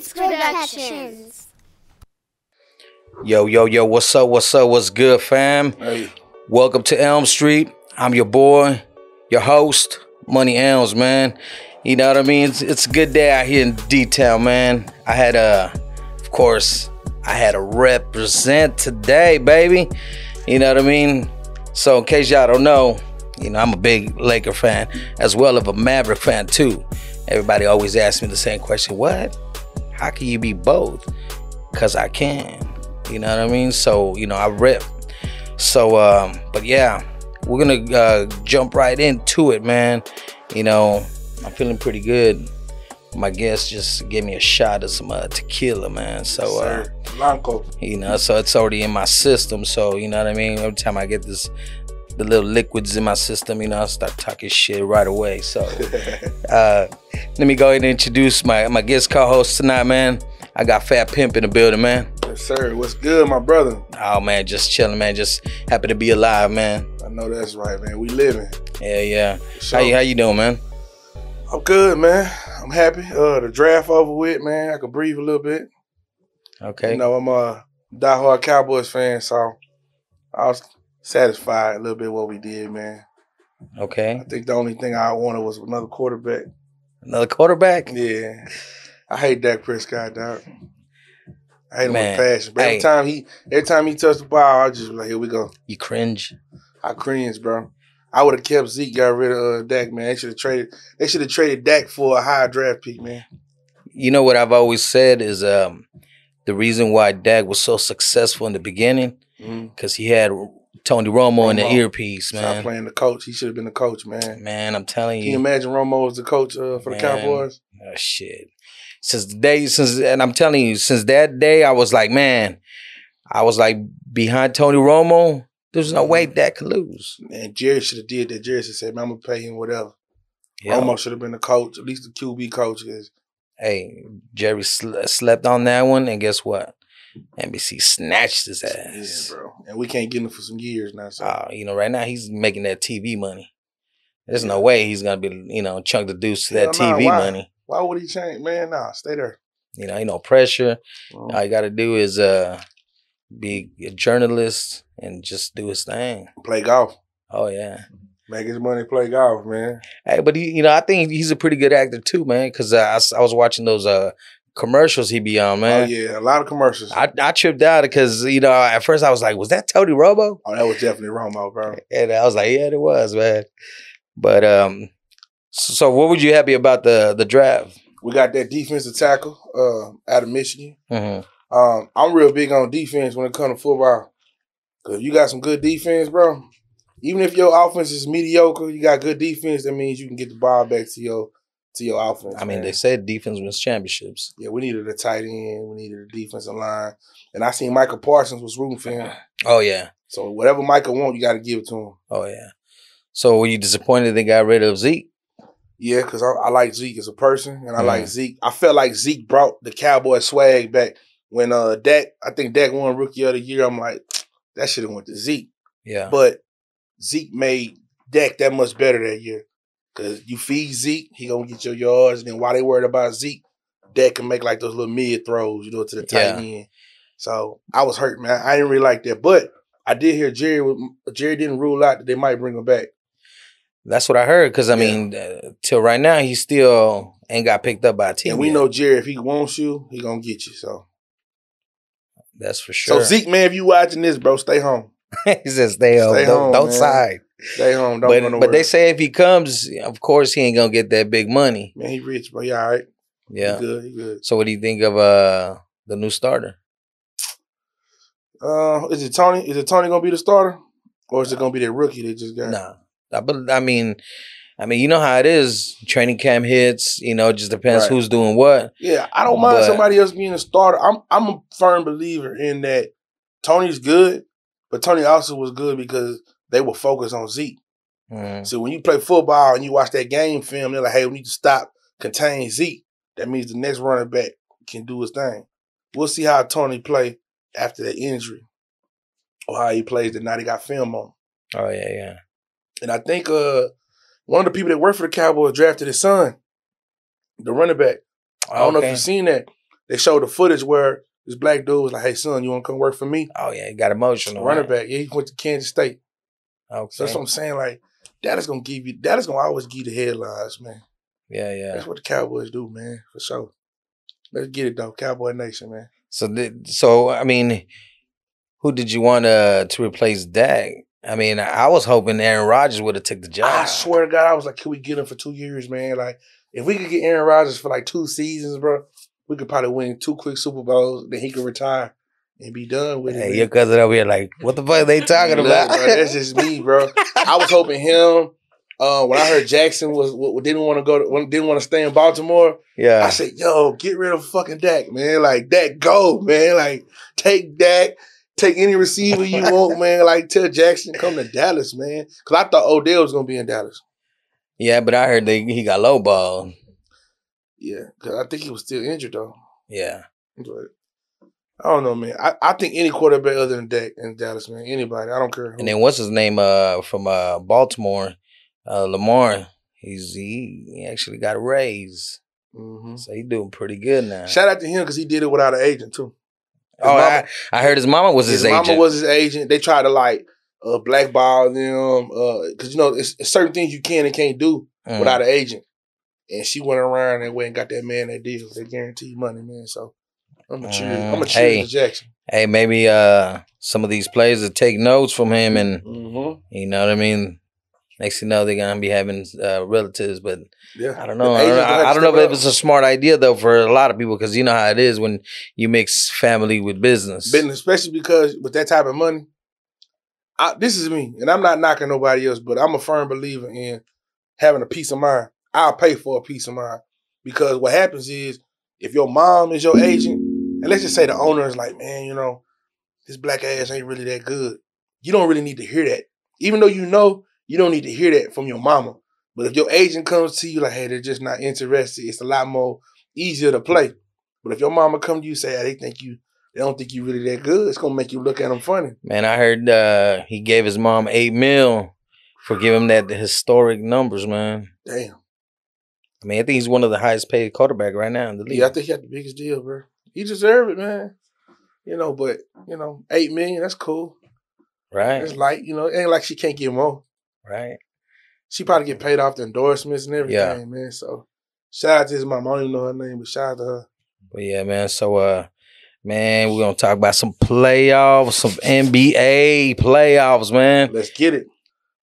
Streets Productions. Yo, yo, yo, what's up? What's up? What's good, fam? Hey, Welcome to Elm Street. I'm your boy, your host, Money Elms, man. You know what I mean? It's, it's a good day out here in D-Town, man. I had a, of course, I had a represent today, baby. You know what I mean? So in case y'all don't know, you know, I'm a big Laker fan as well as a Maverick fan too. Everybody always asks me the same question, what? How can you be both? Cause I can. You know what I mean? So, you know, I rip. So, um, but yeah, we're gonna uh, jump right into it, man. You know, I'm feeling pretty good. My guest just gave me a shot of some uh, tequila, man. So, uh. Blanco. you know, so it's already in my system. So, you know what I mean? Every time I get this, the little liquids in my system, you know, I start talking shit right away. So, uh, let me go ahead and introduce my my guest co-host tonight, man. I got Fat Pimp in the building, man. yes, sir. What's good, my brother? Oh man, just chilling, man. Just happy to be alive, man. I know that's right, man. We living. Yeah, yeah. How you how you doing, man? I'm good, man. I'm happy. Uh, the draft over with, man. I can breathe a little bit. Okay. You know, I'm a diehard Cowboys fan, so I was satisfied a little bit what we did, man. Okay. I think the only thing I wanted was another quarterback. Another quarterback. Yeah. I hate Dak Prescott, dog. I hate him Man, with passion. But every hey. time he every time he touched the ball, I just like, here we go. You cringe. I cringe, bro. I would have kept Zeke, got rid of uh, Dak, man. They should have traded. They should have traded Dak for a higher draft pick, man. You know what I've always said is um the reason why Dak was so successful in the beginning Mm-hmm. because he had Tony Romo, in the Romo. earpiece, Stop man. playing the coach. He should have been the coach, man. Man, I'm telling you. Can you imagine Romo was the coach uh, for the Cowboys? Oh, shit. Since the day, since and I'm telling you, since that day, I was like, man, I was like behind Tony Romo. There's no way that could lose. And Jerry should have did that. Jerry should have said, man, I'm gonna pay him whatever. Yeah. Romo should have been the coach, at least the QB coach. Is Hey, Jerry sl- slept on that one, and guess what? NBC snatched his ass. yeah, bro. And we can't get him for some years now. So Uh, you know, right now he's making that TV money. There's no way he's gonna be, you know, chunk the deuce to that nah, TV why? money. why would he change, man? Nah, stay there. You know, you know, pressure. All you gotta do is uh be a journalist and just do his thing. Play golf. Oh yeah. Make his money. Play golf, man. Hey, but he, you know, I think he's a pretty good actor too, man. Because uh, I, I was watching those uh commercials he be on, man. Oh yeah, a lot of commercials. I, I tripped out because you know at first I was like, was that Tony Robo? oh, that was definitely Romo, bro. And I was like, yeah, it was, man. But um, so, so what would you happy about the the draft? We got that defensive tackle uh, out of Michigan. Mm-hmm. Um, I'm real big on defense when it comes to football. Cause you got some good defense, bro. Even if your offense is mediocre, you got good defense. That means you can get the ball back to your to your offense. I mean, man. they said defense wins championships. yeah, we needed a tight end. We needed a defensive line, and I seen Michael Parsons was rooting for him. Oh yeah, So whatever Michael want, you got to give it to him. oh yeah. So were you disappointed they got rid of Zeke? Yeah, because I, I like Zeke as a person, and I like Mhm. Zeke. I felt like Zeke brought the Cowboy swag back when uh Dak. I think Dak won Rookie of the Year. I'm like, that should have went to Zeke. Yeah. But Zeke made Dak that much better that year. Cause you feed Zeke, he gonna get your yards. And then while they worried about Zeke, Dak can make like those little mid throws, you know, to the tight Yeah. end. So I was hurt, man. I didn't really like that. But I did hear Jerry Jerry didn't rule out that they might bring him back. That's what I heard. Because I Yeah. mean, uh, till right now, he still ain't got picked up by a team. and we yet. know Jerry, if he wants you, he gonna get you. So that's for sure. So Zeke, man, if you watching this, bro, stay home. he said, "Stay home. Stay don't don't side." Stay home. Don't but go nowhere. but they say if he comes, of course he ain't gonna get that big money. man, he rich, bro. Yeah, all right. Yeah. He good. He good. So what do you think of uh the new starter? Uh, is it Tony? Is it Tony gonna be the starter, or is it gonna be that rookie they just got? Nah, I, I mean, I mean, you know how it is. Training camp hits. You know, it just depends Right. who's doing what. Yeah, I don't mind But- somebody else being a starter. I'm I'm a firm believer in that Tony's good, but Tony also was good because they were focused on Zeke. Mm, So when you play football and you watch that game film, they're like, hey, we need to stop, contain Zeke. That means the next running back can do his thing. We'll see how Tony play after that injury. Or how he plays the night he got film on. Oh yeah, yeah. And I think uh one of the people that worked for the Cowboys drafted his son, the running back. I don't know if you've seen that. they showed the footage where this black dude was like, "Hey son, you want to come work for me?" Oh yeah, he got emotional. Running right? back, yeah, he went to Kansas State. Okay. So that's what I'm saying. Like that is gonna give you. That is gonna always give you the headlines, man. yeah, yeah. That's what the Cowboys do, man, for sure. Let's get it though, Cowboy Nation, man. So, did, so I mean, who did you want uh, to replace Dak? I mean, I was hoping Aaron Rodgers would have took the job. I swear to God, I was like, can we get him for two years, man? Like, if we could get Aaron Rodgers for like two seasons, bro, we could probably win two quick Super Bowls. Then he could retire and be done with it. Hey, your cousin over here, like, what the fuck are they talking Look, about? bro, that's just me, bro. I was hoping him. Uh, when I heard Jackson was w- didn't want to go, to, didn't want to stay in Baltimore, Yeah, I said, "Yo, get rid of fucking Dak, man. Like Dak, go, man. Like take Dak, take any receiver you want, man. Like tell Jackson come to Dallas, man. Because I thought Odell was gonna be in Dallas. yeah, but I heard they he got low ball. Yeah, because I think he was still injured though. Yeah, But I don't know, man. I, I think any quarterback other than Dak in Dallas, man. Anybody, I don't care. Who. and then what's his name? Uh, from uh Baltimore, uh Lamar. He's he, he actually got a raise, Mhm. so he doing pretty good now. Shout out to him because he did it without an agent too. His oh, mama- I, I heard his mama was his, his agent. mama was his agent. They tried to like uh, blackball them because you know it's, it's certain things you can and can't do Mm. without an agent. And she went around and went and got that man that deal. They guaranteed money, man. So I'm a cheer. I'm a Mm, cheer hey. to Jackson. Hey, maybe uh some of these players will take notes from him, and Mm-hmm. you know what I mean. Next thing you know, they're gonna be having uh, relatives, but Yeah, I don't know. I don't, gonna I, I don't know if up. it's a smart idea though for a lot of people because you know how it is when you mix family with business. business, especially because with that type of money. I, this is me, and I'm not knocking nobody else, but I'm a firm believer in having a peace of mind. I'll pay for a peace of mind because what happens is if your mom is your agent, and let's just say the owner is like, man, you know, this black ass ain't really that good. You don't really need to hear that, even though you know you don't need to hear that from your mama. But if your agent comes to you like, hey, they're just not interested, it's a lot more easier to play. But if your mama come to you say, hey, they think you they don't think you really that good. It's gonna make you look at them funny. Man, I heard uh, he gave his mom eight mil for giving him that historic numbers. Man, Damn. I mean, I think he's one of the highest paid quarterback right now in the league. Yeah, I think he had the biggest deal, bro. He deserve it, man. You know, but you know, eight million, that's cool. right, It's light, you know, it ain't like she can't get more. right. She probably get paid off the endorsements and everything, Yeah. man. So shout out to his mom. I don't even know her name, but shout out to her. But yeah, man. So, uh, man, we're gonna talk about some playoffs, some NBA playoffs, man. Let's get it.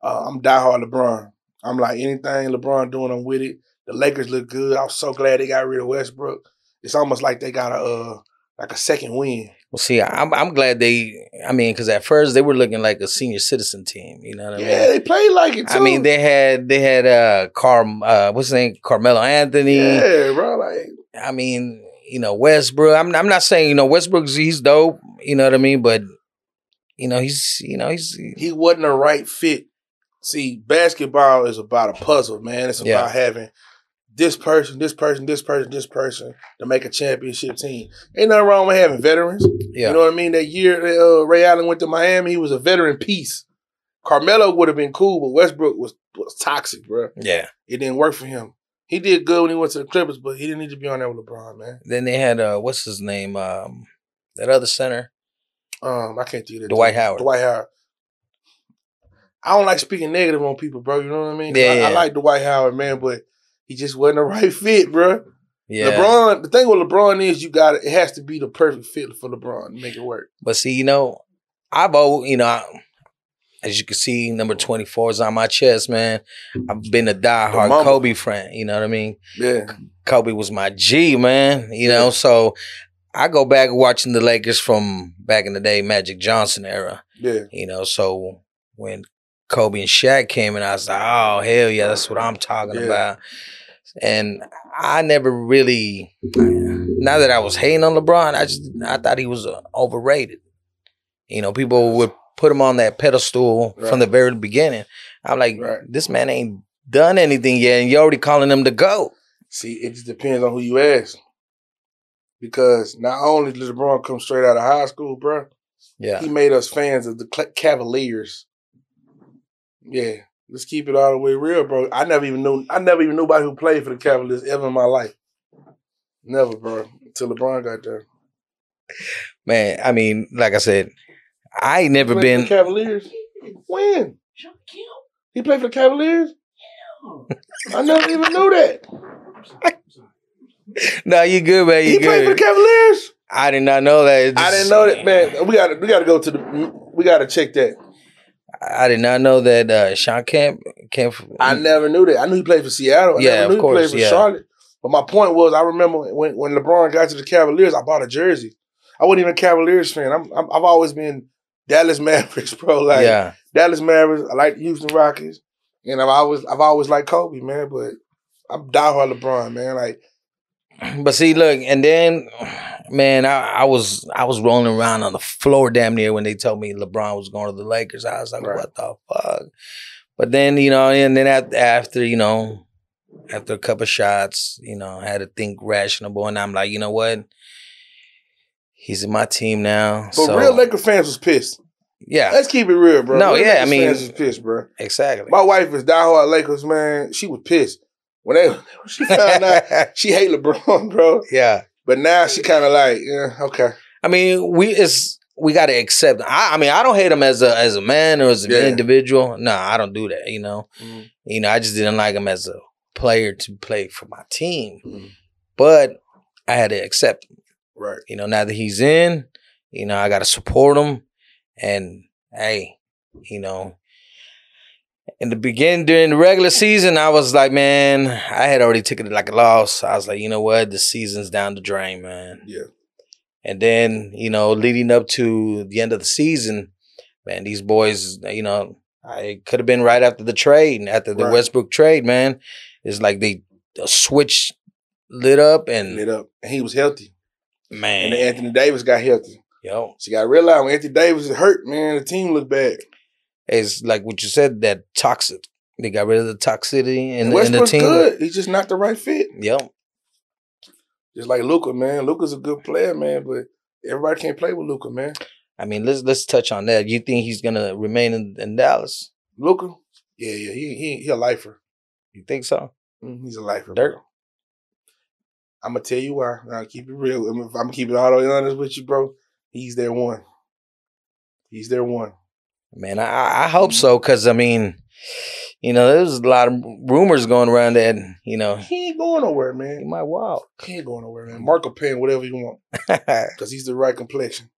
Uh, I'm diehard LeBron. I'm like anything LeBron doing, I'm with it. The Lakers look good. I'm so glad they got rid of Westbrook. It's almost like they got a uh, like a second win. Well, see, I'm I'm glad they. I mean, because at first they were looking like a senior citizen team. You know what I mean? Yeah, they played like it too. I mean, they had they had uh Car uh what's his name Carmelo Anthony. yeah, bro. Like I mean, you know Westbrook. I'm I'm not saying you know Westbrook's he's dope. You know what I mean, but you know he's you know he's he wasn't a right fit. See, basketball is about a puzzle, man. It's about Yeah. having this person, this person, this person, this person to make a championship team. Ain't nothing wrong with having veterans. yeah You know what I mean? That year that uh, Ray Allen went to Miami, he was a veteran piece. Carmelo would have been cool, but Westbrook was, was toxic, bro. yeah. It didn't work for him. He did good when he went to the Clippers, but he didn't need to be on there with LeBron, man. Then they had uh what's his name um that other center Um, I can't do that. Dwight Howard. Dwight Howard. I don't like speaking negative on people, bro. You know what I mean? Yeah, I, I yeah. like Dwight Howard, man, but he just wasn't the right fit, bro. yeah. LeBron. The thing with LeBron is you got it has to be the perfect fit for LeBron to make it work. But see, you know, I've always, you know, I, as you can see, number 24 is on my chest, man. I've been a diehard. Kobe friend. You know what I mean? Yeah, Kobe was my G, man. You know, so I go back watching the Lakers from back in the day, Magic Johnson era. yeah. You know, so when Kobe and Shaq came and I was like, oh hell yeah, that's what I'm talking Yeah. about. And I never really, now that I was hating on LeBron, I just I thought he was uh, overrated. You know, people would put him on that pedestal Right. from the very beginning. I'm like, Right. this man ain't done anything yet, and you're already calling him the GOAT. See, it just depends on who you ask. Because not only did LeBron come straight out of high school, bro, Yeah. he made us fans of the Cavaliers. Yeah, let's keep it all the way real, bro. I never even knew. I never even knew anybody who played for the Cavaliers ever in my life. Never, bro. Until LeBron got there. Man, I mean, like I said, I ain't never been. for the Cavaliers. When? He played for the Cavaliers? I never even knew that. No, you good, man. You He played for the. Cavaliers? I did not know that. It I didn't know that, man. We gotta we gotta go to the we gotta check that. I did not know that uh, Shawn Kemp Kemp. I never knew that. I knew he played for Seattle. I Yeah, of knew he course, played for yeah. Charlotte. But my point was, I remember when, when LeBron got to the Cavaliers, I bought a jersey. I wasn't even a Cavaliers fan. I'm, I'm I've always been Dallas Mavericks, bro. Like yeah, Dallas Mavericks. I like the Houston Rockets, and I've always I've always liked Kobe, man. But I'm diehard LeBron, man. Like but see, look, and then, man, I, I was I was rolling around on the floor damn near when they told me LeBron was going to the Lakers. I was like, Right. what the fuck? But then you know, and then after, after you know, after a couple shots, you know, I had to think rational, and I'm like, you know what? He's in my team now. but so, real Laker fans was pissed. yeah, Let's keep it real, bro. No, Real yeah, I Lakers mean- fans was pissed, bro. exactly. My wife is diehard Lakers, man. She was pissed when they she found out she hate LeBron, bro. yeah. But now she kind of like, yeah, okay. I mean, we it's we got to accept. I, I mean, I don't hate him as a as a man or as an Yeah. individual. No, I don't do that. You know, Mhm. you know, I just didn't like him as a player to play for my team. Mhm. But I had to accept. Him. Right. You know, now that he's in, you know, I got to support him. And hey, you know, in the beginning during the regular season, I was like, man, I had already taken it like a loss. I was like, you know what, the season's down the drain, man. Yeah. And then, you know, leading up to the end of the season, man, these boys, you know, I could have been right after the trade, after the Right. Westbrook trade, man. It's like they a switch lit up and Lit up. And he was healthy. man, And Anthony Davis got healthy. yo, So you got to realize when Anthony Davis is hurt, man, the team look bad. It's like what you said that toxic. They got rid of the toxicity in, And the- in the Westbrook's team. good. He's just not the right fit. Yep. Just like Luka, man. Luka's a good player, man, but everybody can't play with Luka, man. I mean, let's let's touch on that. You think he's gonna remain in, in Dallas? Luka, yeah, yeah, he he he a lifer. You think so? Mm, He's a lifer. Dirk? Bro. I'm gonna tell you why. I'll keep it real. I'm, I'm keeping all the way honest with you, bro. He's their one. He's their one. Man, I- I, I hope so because I mean, you know, there's a lot of rumors going around that you know He ain't going nowhere, man. he might walk. He ain't going nowhere, man. Mark will pay whatever you want because he's the right complexion.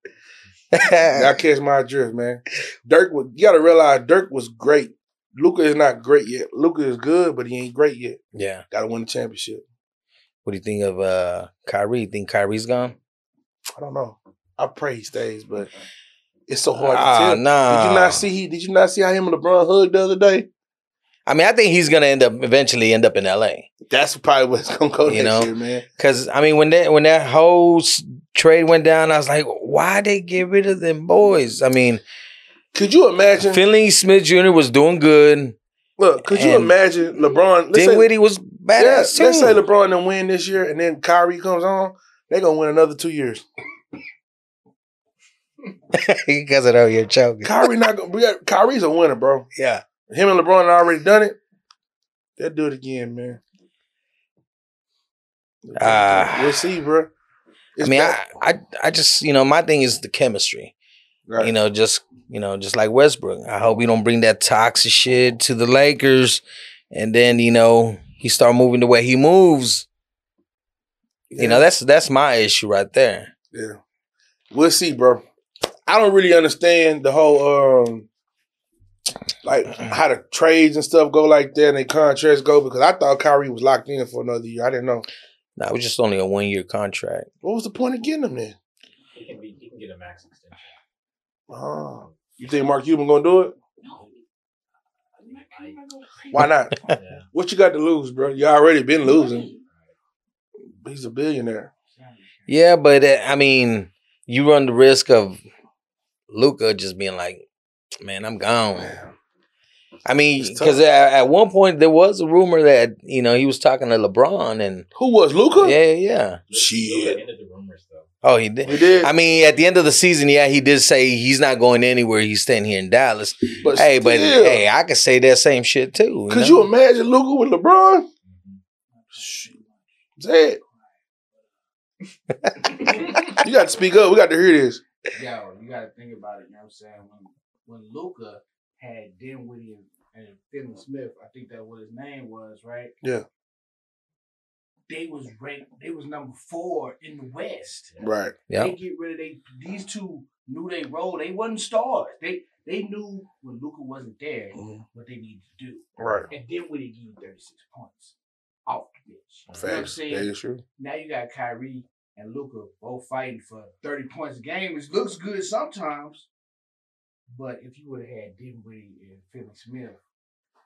Y'all catch my drift, man. Dirk was. You gotta realize Dirk was great. Luka is not great yet. Luka is good, but he ain't great yet. yeah. Got to win the championship. What do you think of uh Kyrie? You think Kyrie's gone? I don't know. I pray he stays, but it's so hard Ah, to tell. nah. Did you not see? He, did you not see how him and LeBron hugged the other day? I mean, I think he's gonna end up eventually end up in LA. That's probably what's gonna go You next know? year, man. Cause I mean, when that when that whole trade went down, I was like, why they get rid of them boys? I mean, Could you imagine? Finney Smith Jr. was doing good. look, could you imagine LeBron? Let's say, Dinwiddie was yeah, badass let's say. LeBron then win this year, and then Kyrie comes on. They're gonna win another two years. Because of that, you're choking. Kyrie not gonna. we got- Kyrie's a winner, bro. Yeah. Him and LeBron already done it. They'll do it again, man. Ah. we'll see, bro. I mean, I, I, I just, you know, my thing is the chemistry. right. You know, just, you know, just like Westbrook. I hope we don't bring that toxic shit to the Lakers, and then you know he start moving the way he moves. You know, that's that's my issue right there. Yeah. We'll see, bro. I don't really understand the whole um like how the trades and stuff go like that and the contracts go because I thought Kyrie was locked in for another year. I didn't know. Nah, it was just only a one year contract. What was the point of getting him then? He can be. He can get a max extension. Oh. You think Mark Cuban gonna do it? No. Why not? Yeah. what you got to lose, bro? You already been losing. He's a billionaire. Yeah, but uh, I mean, you run the risk of Luka just being like, "Man, I'm gone." I mean, because at, at one point there was a rumor that you know he was talking to LeBron, and Who was Luka? yeah, yeah. Shit. Ended the rumors though. Oh, he did. He did. I mean, at the end of the season, yeah, he did say he's not going anywhere. He's staying here in Dallas. but hey, but hey, I could say that same shit too. could know? you imagine Luka with LeBron? Mm-hmm. Shit. Say it. You got to speak up. We got to hear this. Yo, you gotta think about it, you know what I'm saying? When when Luka had Dinwiddie and, and Finney Smith, I think that what his name was, right? Yeah. They was ranked they was number four in the West. Right. Yeah. They get rid of they these two knew they role. They wasn't stars. They they knew when Luka wasn't there Mhm. what they needed to do. Right. And Dinwiddie gave you 36 points off the bench. You know what I'm saying? That is true. now you got Kyrie and Luka both fighting for 30 points a game. It looks good sometimes. But if you would have had Dinwiddie and Finney Smith,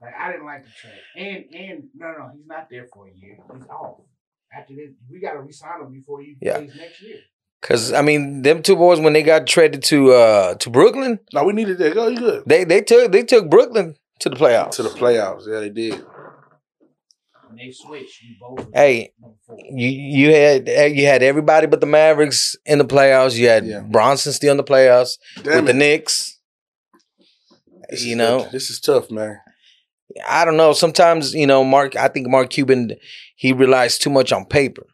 like I didn't like the trade. And and no no, he's not there for a year. He's off. After this, we gotta resign him before he Yeah. plays next year. Cause I mean, them two boys when they got traded to uh to Brooklyn, No, we needed that. Go, you good. they they took they took Brooklyn to the playoffs. To the playoffs. Yeah, they did. When they switched, you both Hey, you you had you had everybody but the Mavericks in the playoffs. You had Yeah. Brunson still in the playoffs Damn with the it. Knicks. This you know. tough. this is tough, man. I don't know. Sometimes you know, Mark. I think Mark Cuban he relies too much on paper.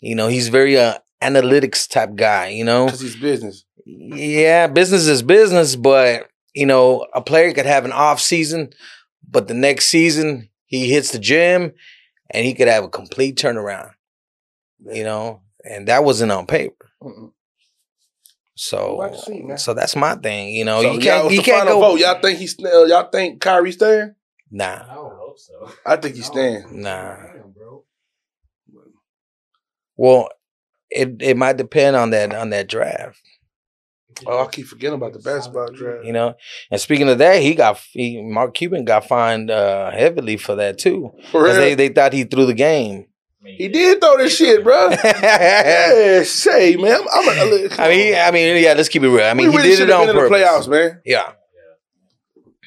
You know, he's very uh analytics type guy. You know, Because he's business. yeah, business is business, but you know, a player could have an off season, but the next season he hits the gym and he could have a complete turnaround. You know, and that wasn't on paper. Mm-mm. So, We'll have to see, so that's my thing. You know, so, you can't what's you can't final go. vote? Y'all think he's uh, y'all think Kyrie staying? Nah, I would hope so. I think he's No. staying. nah. Damn, bro. Well, it it might depend on that on that draft. Oh, I keep forgetting about the basketball draft. You know, and speaking of that, he got he, Mark Cuban got fined uh, heavily for that too For real? they, they thought he threw the game. He did throw this shit, bro. yeah, say, man. I'm, I'm a, I mean, I mean, yeah. Let's keep it real. I mean, we really he did it have on been in the playoffs, man. Yeah,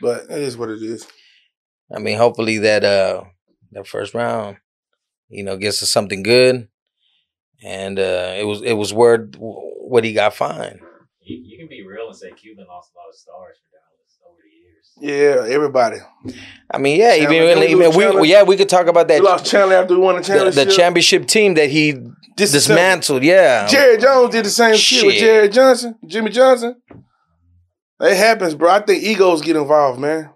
But it is what it is. I mean, hopefully that uh that first round, you know, gets us something good. And uh it was it was word what he got fined. You, you can be real and say Cuban lost a lot of stars for Dallas over the years. Yeah, everybody. I mean, yeah, Chandler, even, didn't we even we, yeah, we could talk about that We lost Chandler after we won the the, championship. the championship team that he Disassembled. dismantled. Yeah, Jerry Jones did the same shit, with Shit. Jared Johnson, Jimmy Johnson. It happens, bro. I think egos get involved, man.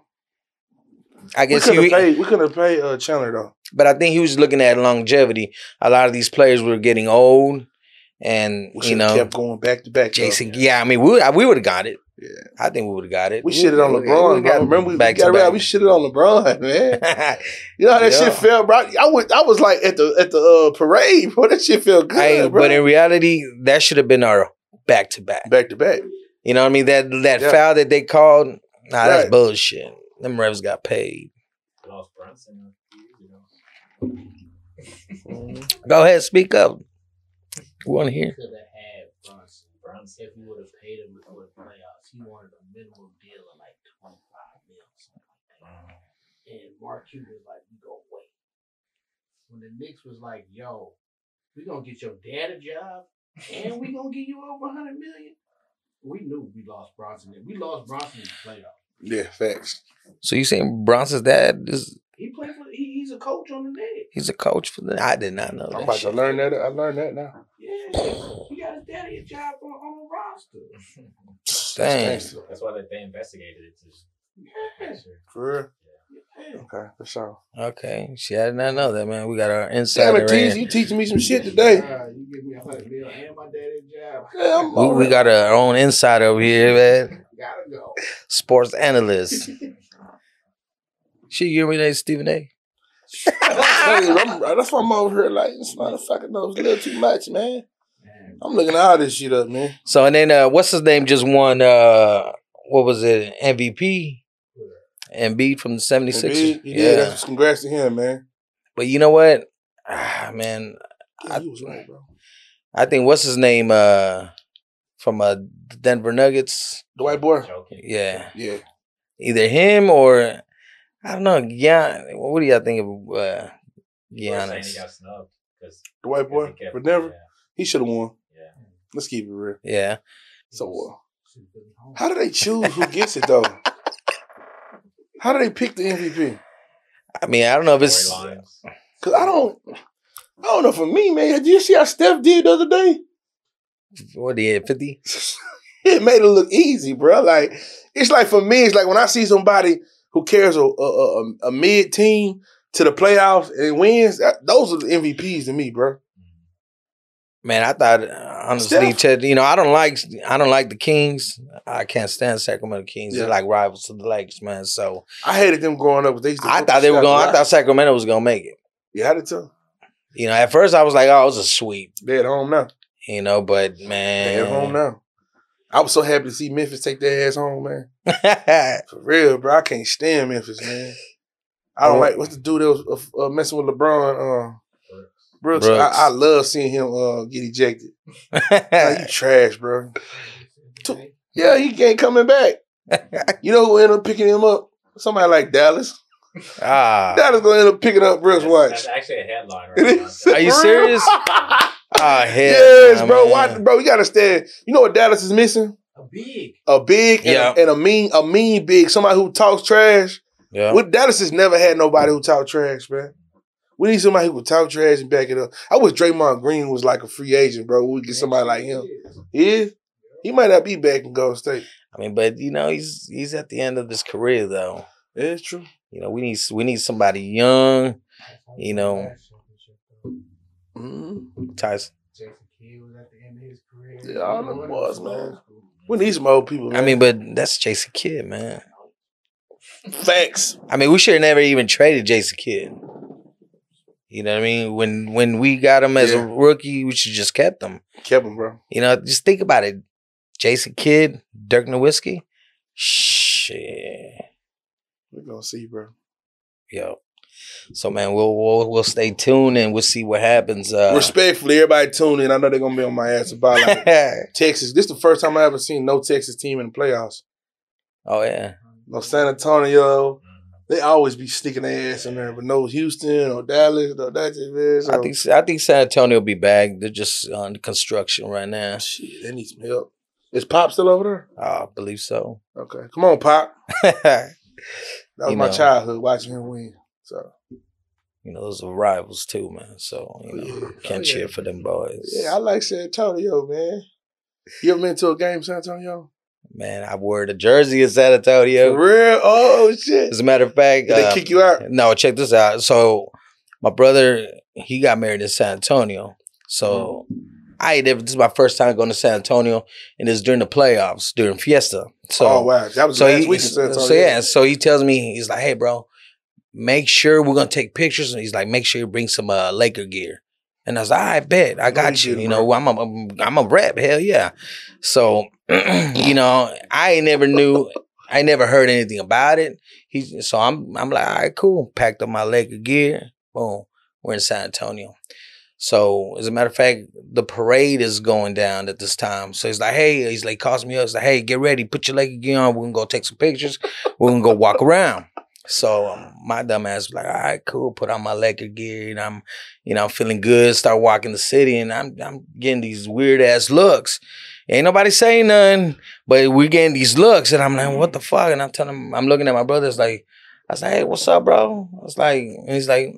I We guess couldn't he, have. We couldn't have paid uh, Chandler though. but I think he was looking at longevity. A lot of these players were getting old, and We you know, kept going back to back. though. Jason. Yeah, I mean, we we would have got it. Yeah. I think we would have got it. We shitted on we- LeBron. we bro. got Remember we, back got to around, back. we shitted on LeBron, man. You know how that Yeah. shit felt, bro? I was I was like at the at the uh, parade, bro. That shit felt good, Hey, bro. but in reality, that should have been our back to back. back to back. You know what I mean? That that Yeah. foul that they called, nah, that's bullshit. Them refs got paid. They lost Brunson a few years ago. Go ahead, speak up. We want to hear. Could have had Brunson. Brunson. If we would have paid him before the playoffs, he wanted a minimum deal of like 25 mil, something like that. And Mark Cuban was like, we gonna wait. When the Knicks was like, yo, we gonna get your dad a job and we gonna give you over 100 million. We knew we lost Brunson. We lost Brunson in the playoffs. Yeah, facts. So you saying Brunson's dad is He played for. He, he's a coach on the Knicks. he's a coach for the? I did not know I'm that. about shit. to learn that. I learned that now. Yeah, he got his daddy a job on, on the roster. Dang. That's. That's why they, they investigated it. To Yeah. For real. Okay, for sure. Okay, she I did not know that, man. We got our Damn insider. it, Tease, you teaching me some shit today. Uh, you give me a hundred mil and my daddy a job. Yeah, I'm We, we got our own insider over here, man. Gotta go. Sports analyst. She you relate to Stephen A. I'm, that's why I'm over here like this motherfucker knows a little too much, man. I'm looking all this shit up, man. So and then uh, what's his name just won uh what was it MVP Embiid from the 76ers. Embiid, he yeah. did. That's- Congrats to him, man. But you know what? Ah, man, Yeah, he was right, bro. I think what's his name uh from uh Denver Nuggets. The white boy. Jokić. Yeah. Yeah. Either him or I don't know, yeah. What do y'all think of uh People he Giannis? got snubbed because The white boy for Denver. He should have won. Yeah, yeah. Let's keep it real. Yeah. So, uh, how do they choose who gets it though? How do they pick the MVP? I mean, I don't know if it's Cause I don't. I don't know for me, man. Did you see how Steph did the other day? What did he hit? 50? it made it look easy, bro. Like it's like for me, it's like when I see somebody who cares a a, a, a mid team to the playoffs and wins. That, those are the MVPs to me, bro. Man, I thought honestly, Steph? Ted, you know, I don't like I don't like the Kings. I can't stand Sacramento Kings. Yeah. They're like rivals to the Lakers, man. So I hated them growing up. They used to I thought the they were going. I thought Sacramento was gonna make it. You had did too. You know, at first I was like, oh, it was a sweep. They at home now. You know, but man, They at home now. I was so happy to see Memphis take their ass home, man. For real, bro. I can't stand Memphis, man. I don't like what's the dude that was uh, uh, messing with LeBron. Uh, Brooks. Brooks. I, I love seeing him uh, get ejected. Like, you trash, bro. Yeah, he ain't coming back. You know who ended up picking him up? Somebody like Dallas. ah, Dallas gonna end up picking up Brooks That's, Watch. that's actually a headline right now. Are you serious? Real? ah, hell, yes, nah, bro. man. Why, bro, you gotta stand. You know what Dallas is missing? A big. A big and, Yeah. a, and a mean, a mean big. Somebody who talks trash. Yeah. With Dallas has never had nobody who talk trash, man. We need somebody who can talk trash and back it up. I wish Draymond Green was like a free agent, bro. We get somebody like him. He is. He might not be back in Golden State. I mean, but you know, he's he's at the end of his career though. Yeah, it's true. You know, we need we need somebody young. You know. Mhm. Tyson. Jason Kidd was at the end of his career. Yeah, all them boys, man. We need some old people. I mean, but that's Jason Kidd, man. facts. I mean, we should have never even traded Jason Kidd. You know what I mean? When when we got him as Yeah. a rookie, we should just kept him. Kept him, bro. You know, just think about it. Jason Kidd, Dirk Nowitzki. Shit. We're gonna see, bro. Yo. So man, we'll we'll we'll stay tuned and we'll see what happens. Uh Respectfully, everybody tune in. I know they're gonna be on my ass about like Texas. This is the first time I ever seen no Texas team in the playoffs. Oh yeah. No San Antonio. They always be sneaking their ass in there, but no Houston or Dallas or that. So, I think I think San Antonio will be back. They're just on construction right now. shit, they need some help. Is Pop still over there? I believe so. Okay, come on, Pop. That was You my know. childhood watching him win. So you know, those are rivals too, man. So, you know, Yeah. can't Oh, cheer yeah. for them boys. yeah, I like San Antonio, man. You ever been to a game, San Antonio? Man, I wore the jersey in San Antonio. For real? Oh shit! As a matter of fact, Did they uh, kick you out? No, check this out. So my brother, he got married in San Antonio. So I ain't never this is my first time going to San Antonio and it's during the playoffs, during Fiesta. So oh wow, that was so last he, week in San Antonio. so yeah, so he tells me he's like, "Hey, bro, make sure we're gonna take pictures." And he's like, "Make sure you bring some uh, Laker gear." And I was like, "I bet, I got you you." You know, I'm a I'm- a rep, hell yeah. So you know, I never knew, I never heard anything about it. He so I'm I'm like, all right, cool. Packed up my Laker gear. Boom, we're in San Antonio. So as a matter of fact, the parade is going down at this time. So he's like, hey, he's like, calls me up. He's like, hey, get ready, put your Laker gear on. We're gonna go take some pictures. We're gonna go walk around. So um, my dumb ass was like, all right, cool. Put on my Laker gear, and I'm, you know, I'm feeling good. Start walking the city, and I'm, I'm getting these weird ass looks. Ain't nobody saying nothing, but we're getting these looks, and I'm like, what the fuck? And I'm telling him, I'm looking at my brother. It's like, I was like, hey, what's up, bro? I was like, and he's like,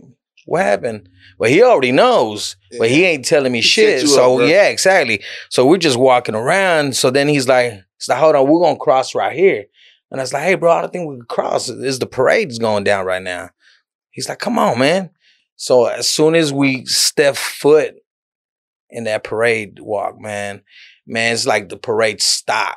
what happened? Well, he already knows, but he ain't telling me He shit. So up, yeah, exactly. So we're just walking around. So then he's like, he's like, hold on, we're gonna cross right here. And I was like, hey, bro, I don't think we can cross. Is the parade's going down right now? He's like, come on, man. So as soon as we step foot in that parade walk, man, man, it's like the parade stop,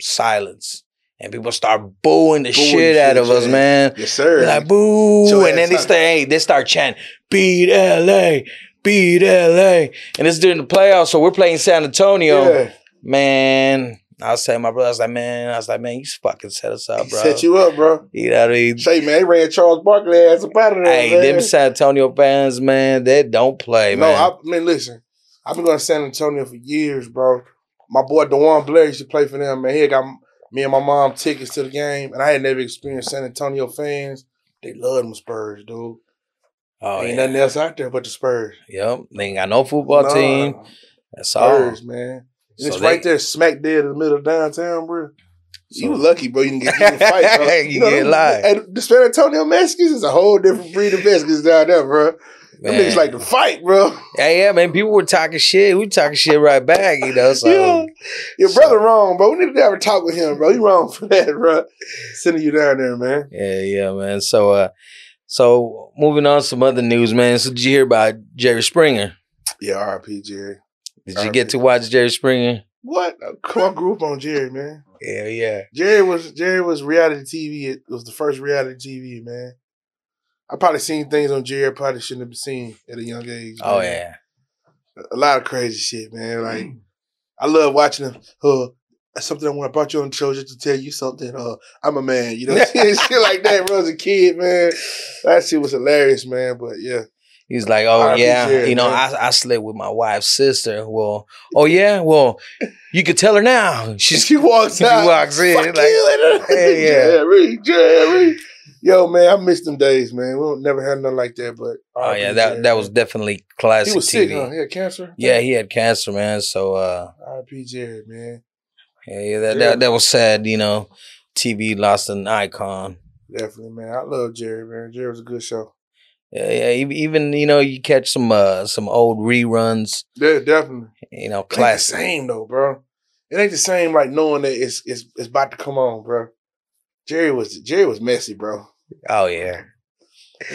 silence, and people start booing the Booing shit out shit, of us, man. Yes, sir. They're like boo, Your and then they start, hey, they start chanting, "Beat LA, beat LA," and it's during the playoffs, so we're playing San Antonio. yeah. Man, I was telling my brother, I was like, man, I was like, man, you fucking set us up, He bro. set you up, bro. You know what I mean? Say, man, they ran Charles Barkley ass up out of there, Hey, man. them San Antonio fans, man, they don't play, no, man. I, I mean, listen, I've been going to San Antonio for years, bro. My boy DeJuan Blair used to play for them, man. He had got me and my mom tickets to the game, and I had never experienced San Antonio fans. They love them Spurs, dude. oh, Ain't yeah. nothing else out there but the Spurs. Yep. They ain't got no football Nah, team. That's all. Spurs, man. And So it's they- right there, smack dead in the middle of downtown, bro. you lucky, bro. You can get, get in a fight, bro. You know, get them- live. And the San Antonio Mexicans is a whole different breed of Mexicans down there, bro. Them niggas like to fight, bro. Yeah, yeah, man. People were talking shit. We talking shit right back, you know. So yeah. Your so- brother wrong, bro. We need to have a talk with him, bro. You wrong for that, bro. Sending you down there, man. yeah, yeah, man. So uh so moving on to some other news, man. So did you hear about Jerry Springer? Yeah, RP Jerry. Did you get to watch Jerry Springer? What? Come on, group on Jerry, man. Yeah, yeah. Jerry was Jerry was reality TV. It was the first reality TV, man. I probably seen things on Jerry I probably shouldn't have seen at a young age. Oh yeah. a lot of crazy shit, man. Like I love watching them. Uh, something I want. I brought you on the show just to tell you something. Uh, I'm a man, you know, shit like that. Bro, as a kid, man, that shit was hilarious, man. But yeah, He's like, oh R.I.P. yeah, you know, man. I I slept with my wife's sister. Well, oh yeah, well, you could tell her now. She's she walks she out. walks in Fuck like, you, Hey, yeah. Jerry, Jerry. Yo, man, I missed them days, man. We don't, never had nothing like that. But oh yeah, that Jerry, that man. was definitely classic he was TV. sick, huh? He had cancer. Yeah, he had cancer, man. So uh, R.I.P. Jerry, man. yeah, yeah, that, Jerry. that that was sad. You know, TV lost an icon. Definitely, man. I love Jerry, man. Jerry was a good show. Yeah, yeah. Even you know, you catch some uh some old reruns. Yeah, definitely. You know, It ain't the classic. same though, bro. It ain't the same like knowing that it's it's it's about to come on, bro. Jerry was Jerry was messy, bro. Oh yeah.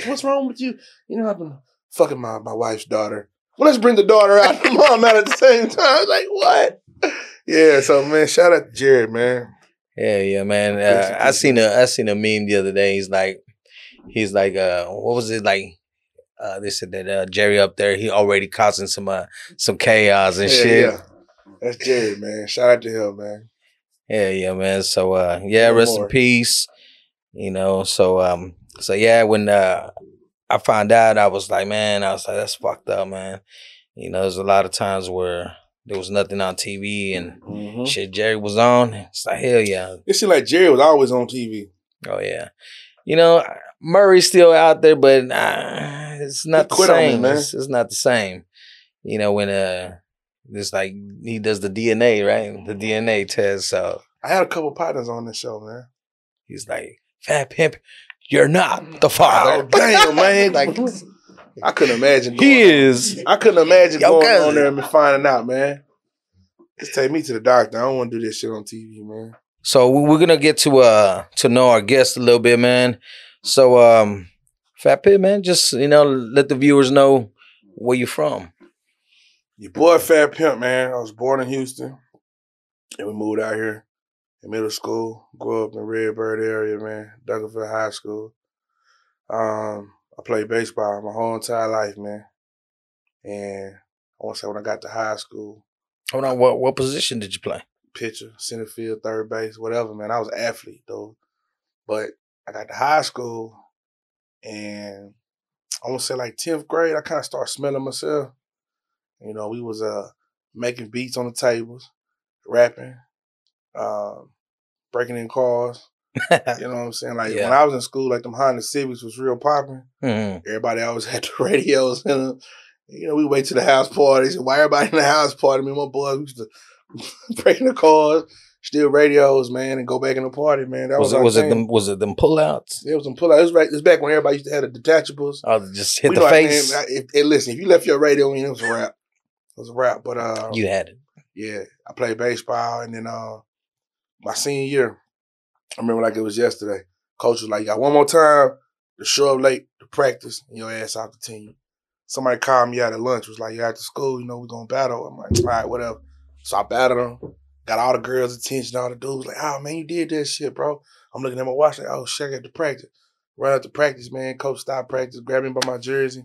What's wrong with you? You know, I've been fucking my, my wife's daughter. Well, let's bring the daughter out and the mom out at the same time. Like, what? Yeah, so man, shout out to Jerry, man. Yeah, yeah, man. Uh, I seen a I seen a meme the other day. He's like, he's like, uh, what was it like? Uh, they said that uh, Jerry up there, he already causing some uh, some chaos and yeah, shit. yeah. That's Jerry, man. Shout out to him, man. Yeah, yeah, man. So uh yeah, No rest more. in peace. You know, so um so yeah, when uh I found out I was like, man, I was like, that's fucked up, man. You know, there's a lot of times where there was nothing on TV and Mhm. shit Jerry was on. It's like hell yeah. It seemed like Jerry was always on TV. Oh yeah. You know, Maury's still out there, but uh, it's not the on me, same. man. It's, it's not the same. You know, when uh it's like he does the DNA, right? The DNA test. So I had a couple partners on this show, man. He's like, Fat Pimp, you're not the father. Oh, damn, man. like, I couldn't imagine. he is. I couldn't imagine Yo, going cousin. on there and finding out, man. Just take me to the doctor. I don't want to do this shit on TV, man. So we- we're gonna get to uh to know our guest a little bit, man. So um, Fat Pimp, man, just you know, let the viewers know where you're from. Your boy Fat Pimp, man. I was born in Houston. And we moved out here in middle school. Grew up in Redbird area, man. Duncanville High School. Um, I played baseball my whole entire life, man. And I want to say when I got to high school, Hold on, what what position did you play? pitcher, center field, third base, whatever, man. I was an athlete though. But I got to high school and I want to say like 10th grade, I kind of started smelling myself. You know, we was uh making beats on the tables, rapping, um, breaking in cars. You know what I'm saying? Like when I was in school, like them Honda Civics was real popping. Mhm. Everybody always had the radios in them. You know, we wait to the house parties. And why everybody in the house party? Me and my boys we used to breaking the cars, steal radios, man, and go back in the party, man. That Was was, it was it them was it them pullouts? It was some pull out. It was, right, it was back when everybody used to have the detachables. Oh, just hit We the face. I- if- listen, if you left your radio in, it was a wrap. It was a wrap. But uh, you had it. yeah, I played baseball, and then uh, my senior year, I remember like it was yesterday. Coach was like, "You got one more time to show up late to practice, and your ass out the team." Somebody called me out at lunch. Was like, "You after school? You know we're gonna battle." I'm like, "All right, whatever." So I battled them. Got all the girls' attention. All the dudes like, "Oh man, you did that shit, bro." I'm looking at my watch like, "Oh shit, I got to practice." Out to practice, man. Coach stopped practice, grabbed me by my jersey,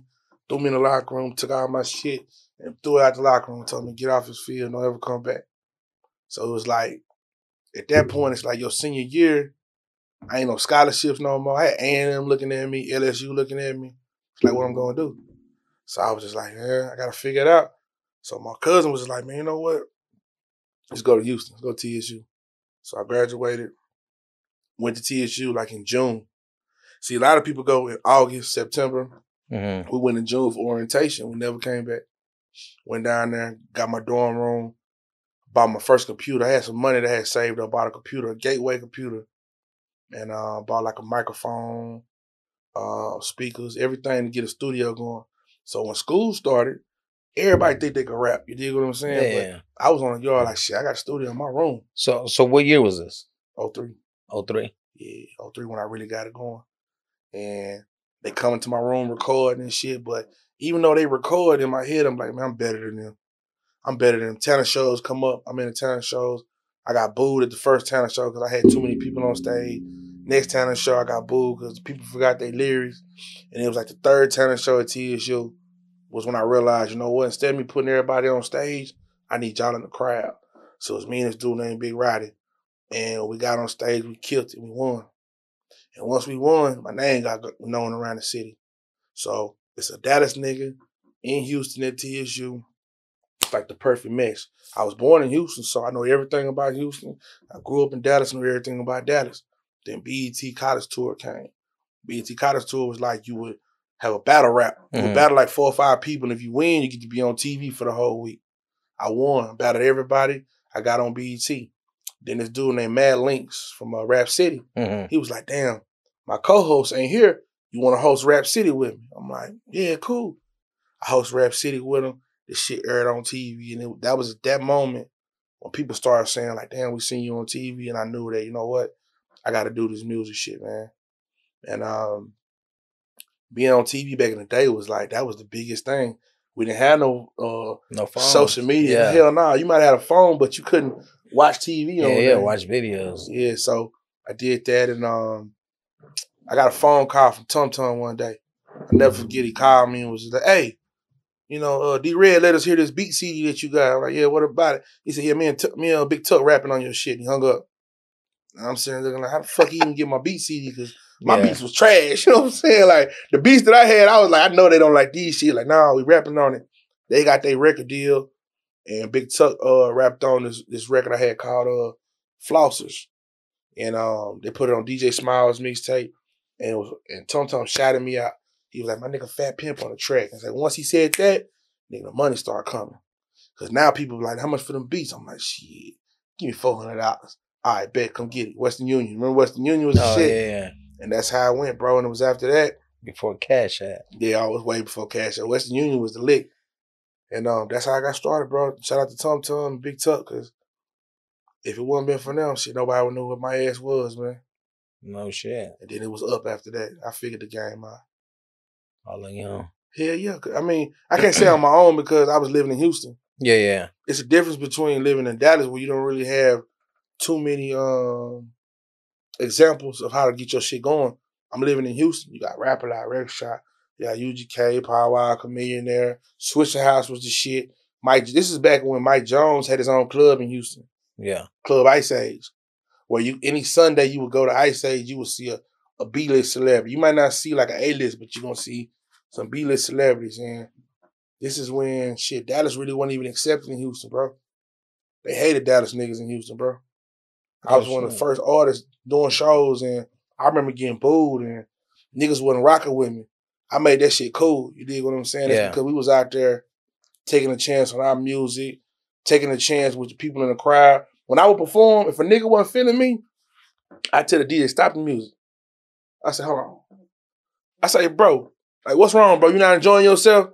threw me in the locker room, took all my shit, and threw it out the locker room. Told me get off his field, don't ever come back. So it was like, at that point, it's like your senior year. I ain't no scholarships no more. I had A&M looking at me, LSU looking at me. It's like, what I'm gonna do? So I was just like, yeah, I gotta figure it out. So my cousin was just like, man, you know what? Let's go to Houston. Let's go to TSU. So I graduated, went to TSU like in June. See, a lot of people go in August, September. hmm We went in June for orientation. We never came back. Went down there, got my dorm room, bought my first computer. I had some money that I had saved up, bought a computer, a gateway computer, and uh, bought like a microphone, uh, speakers, everything to get a studio going. So when school started, everybody think they could rap. You dig what I'm saying? Yeah. But I was on the yard like shit. I got a studio in my room. So so what year was this? Oh three. Oh three. Yeah, oh three when I really got it going. And they come into my room recording and shit. But even though they record in my head, I'm like, man, I'm better than them. I'm better than them. Talent shows come up. I'm in the talent shows. I got booed at the first talent show because I had too many people on stage. Next talent show, I got booed because people forgot their lyrics. And it was like the third talent show at TSU was when I realized, you know what, instead of me putting everybody on stage, I need y'all in the crowd. So it's me and this dude named Big Roddy. And we got on stage, we killed it, we won. And once we won, my name got known around the city. So it's a Dallas nigga in Houston at TSU. It's like the perfect mix. I was born in Houston, so I know everything about Houston. I grew up in Dallas, knew everything about Dallas. Then BET College Tour came. BET College Tour was like you would have a battle rap. Mhm. battle like four or five people, and if you win, you get to be on TV for the whole week. I won, battled everybody. I got on BET. Then this dude named Mad Linx from uh, Rap City, Mm-hmm. he was like, damn, my co-host ain't here. You want to host Rap City with me? I'm like, yeah, cool. I host Rap City with him. This shit aired on TV. And it, that was at that moment when people started saying, like, damn, we seen you on TV. And I knew that, you know what? I got to do this music shit, man. And um, being on TV back in the day was like, that was the biggest thing. We didn't have no uh, No phone. social media. Yeah. Hell no. You might have had a phone, but you couldn't watch TV Yeah, yeah. Watch videos. Yeah, so I did that, and um, I got a phone call from Tum Tum one day. I never forget. He called me and was like, "Hey, you know, uh, D Red, let us hear this beat CD that you got." I'm like, "Yeah, what about it?" He said, "Yeah, me and Tuck- me and Big Tuck rapping on your shit." And he hung up. And I'm sitting there looking like, "How the fuck he even get my beat CD?" Because my Yeah. beats was trash. You know what I'm saying? Like the beats that I had, I was like, I know they don't like these shit. Like, nah, we rapping on it. They got their record deal, and Big Tuck uh rapped on this this record I had called uh Flossers, and um they put it on DJ Smiles mixtape, and it was and Tum Tum shouted me out. He was like, my nigga Fat Pimp on the track. And I said, once he said that, nigga, the money started coming. Cause now people be like, how much for them beats? I'm like, shit, give me four hundred dollars. All right, bet, come get it. Western Union. Remember Western Union was the Oh shit? yeah, yeah. And that's how it went, bro. And it was after that, Before Cash App. yeah, I was way before Cash App. Western Union was the lick. And um, that's how I got started, bro. Shout out to Tum Tum and Big Tuck, cause if it wouldn't been for them, shit, nobody would know what my ass was, man. No shit. And then it was up after that. I figured the game out. All of you. Hell yeah. I mean, I can't say on my own because I was living in Houston. Yeah, yeah. It's a difference between living in Dallas where you don't really have too many um examples of how to get your shit going. I'm living in Houston. You got Rap-A-Lot, Rex Shot, you got UGK, Paul Wall, Chamillionaire there. Swishahouse was the shit. Mike, this is back when Mike Jones had his own club in Houston, Yeah. Club Ice Age, where you any Sunday you would go to Ice Age, you would see a, a B list celebrity. You might not see like an A list, but you're gonna see some B list celebrities. And this is when shit Dallas really wasn't even accepted in Houston, bro. They hated Dallas niggas in Houston, bro. I was one of the first artists doing shows, and I remember getting booed, and niggas wasn't rocking with me. I made that shit cool. You dig what I'm saying? That's Yeah. because we was out there taking a chance on our music, taking a chance with the people in the crowd. When I would perform, if a nigga wasn't feeling me, I tell the DJ, stop the music. I said, hold on. I say, bro, like what's wrong, bro? You not enjoying yourself?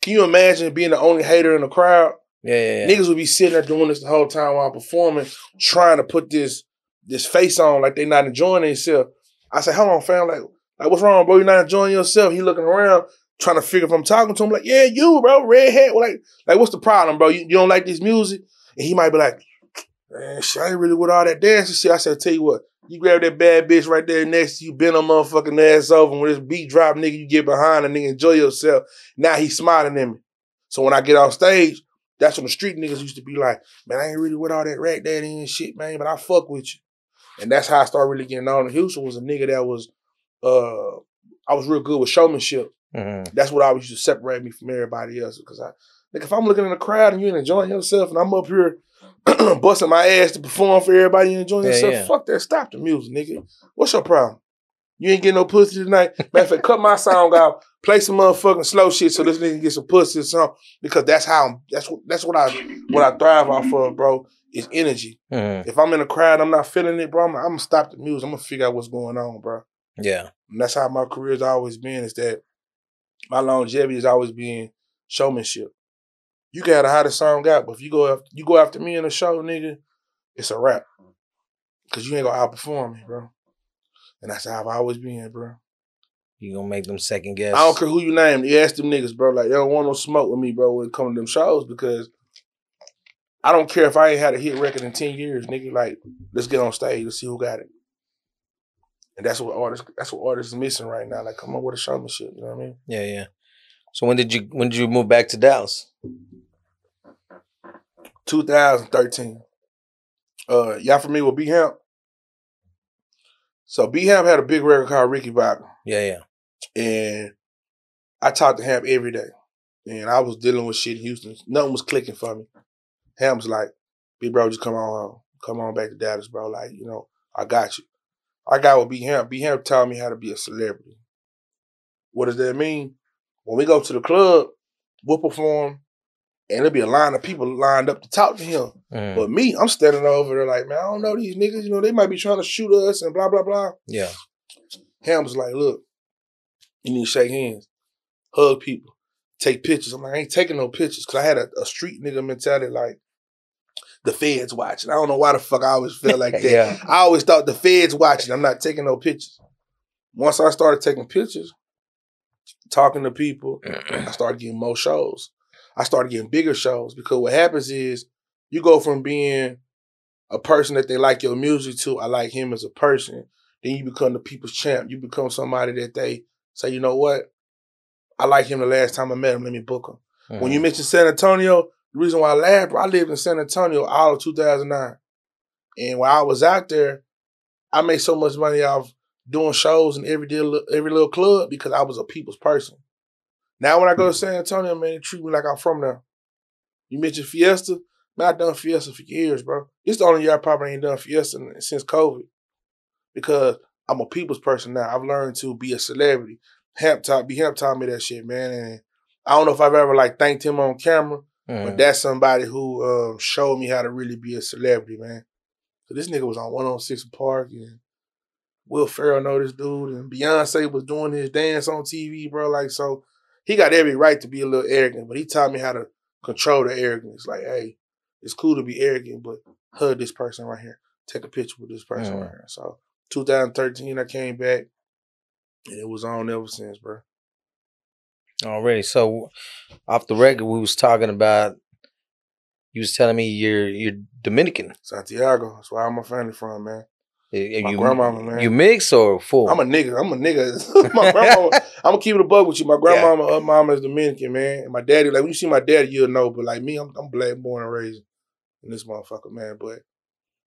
Can you imagine being the only hater in the crowd? Yeah, yeah, yeah. Niggas would be sitting there doing this the whole time while I'm performing, trying to put this this face on like they not enjoying themselves. I say, hold on, fam, like, like what's wrong, bro? You not enjoying yourself? He looking around, trying to figure if I'm talking to him, like, yeah, you, bro, red hat. Well, like, like, what's the problem, bro? You, you don't like this music? And he might be like, man, shit, I ain't really with all that dancing shit. I said, tell you what, you grab that bad bitch right there next to you, bend her motherfucking ass over, and when this beat drop, nigga, you get behind and nigga enjoy yourself. Now he's smiling at me. So when I get off stage, that's when the street niggas used to be like, man, I ain't really with all that rap daddy and shit, man, but I fuck with you. And that's how I started really getting on in Houston was a nigga that was uh I was real good with showmanship. Mhm. That's what always used to separate me from everybody else. Because I like if I'm looking in the crowd and you ain't enjoying yourself and I'm up here busting my ass to perform for everybody and enjoying Yeah, yourself, yeah. fuck that. Stop the music, nigga. What's your problem? You ain't getting no pussy tonight. Matter of fact, cut my song out, play some motherfucking slow shit so this nigga can get some pussy or something. Because that's how I'm, that's what that's what I what I thrive off of, bro, is energy. Mhm. If I'm in a crowd, I'm not feeling it, bro. I'm, I'm gonna stop the music. I'm gonna figure out what's going on, bro. Yeah. And that's how my career's always been. Is that my longevity has always been showmanship. You can have the hottest song out, but if you go after, you go after me in a show, nigga, it's a wrap. Cause you ain't gonna outperform me, bro. And that's how I've always been, bro. You gonna make them second guess. I don't care who you name. You ask them niggas, bro. Like they don't want no smoke with me, bro, when it comes to them shows because I don't care if I ain't had a hit record in ten years, nigga. Like let's get on stage. Let's see who got it. And that's what artists. That's what artists is missing right now. Like, come on with a showmanship. You know what I mean? Yeah, yeah. So when did you when did you move back to Dallas? 2013. Uh, y'all familiar with B Hamp? So B Hamp had a big record called Ricky Bobby. Yeah, yeah. and I talked to Hamp every day. And I was dealing with shit in Houston. Nothing was clicking for me. Hamp was like, big bro, just come on home. Come on back to Dallas, bro. Like, you know, I got you. I got with B Hamp. B Hamp taught me how to be a celebrity. What does that mean? When we go to the club, we'll perform, and there'll be a line of people lined up to talk to him. Mm, But me, I'm standing over there like, man, I don't know these niggas. You know, they might be trying to shoot us and blah, blah, blah. yeah. Hamp was like, look, you need to shake hands, hug people, take pictures. I'm like, I ain't taking no pictures because I had a, a street nigga mentality like the feds watching. I don't know why the fuck I always felt like that. Yeah. I always thought the feds watching. I'm not taking no pictures. Once I started taking pictures, talking to people, I started getting more shows. I started getting bigger shows because what happens is you go from being a person that they like your music to, I like him as a person. Then you become the people's champ. You become somebody that they say, you know what? I like him the last time I met him. Let me book him. When you mm-hmm. mentioned San Antonio, the reason why I laughed, bro, I lived in San Antonio all of 2009. And while I was out there, I made so much money off doing shows in every deal, every little club because I was a people's person. Now when I go to San Antonio, man, they treat me like I'm from there. You mentioned Fiesta, man, I done Fiesta for years, bro. It's the only year I probably ain't done Fiesta since COVID because I'm a people's person now. I've learned to be a celebrity. Hamp taught, B Hamp taught me that shit, man. And I don't know if I've ever like thanked him on camera, Mm. but that's somebody who um, showed me how to really be a celebrity, man. So this nigga was on 106 Park and Will Ferrell know this dude and Beyonce was doing his dance on TV, bro. Like so, he got every right to be a little arrogant, but he taught me how to control the arrogance. Like, hey, it's cool to be arrogant, but hug this person right here, take a picture with this person Mm. right here. So 2013, I came back, and it was on ever since, bro. Already. So off the record, we was talking about. You was telling me you're you're Dominican. Santiago, that's where all my family from, man. My you, grandmama, man. You mix or full? I'm a nigga. I'm a nigga. my grandma, I'm gonna keep it a bug with you. My grandmama, her mama is Dominican, man. And my daddy, like when you see my daddy, you'll know. But like me, I'm, I'm black, born and raised in this motherfucker, man. But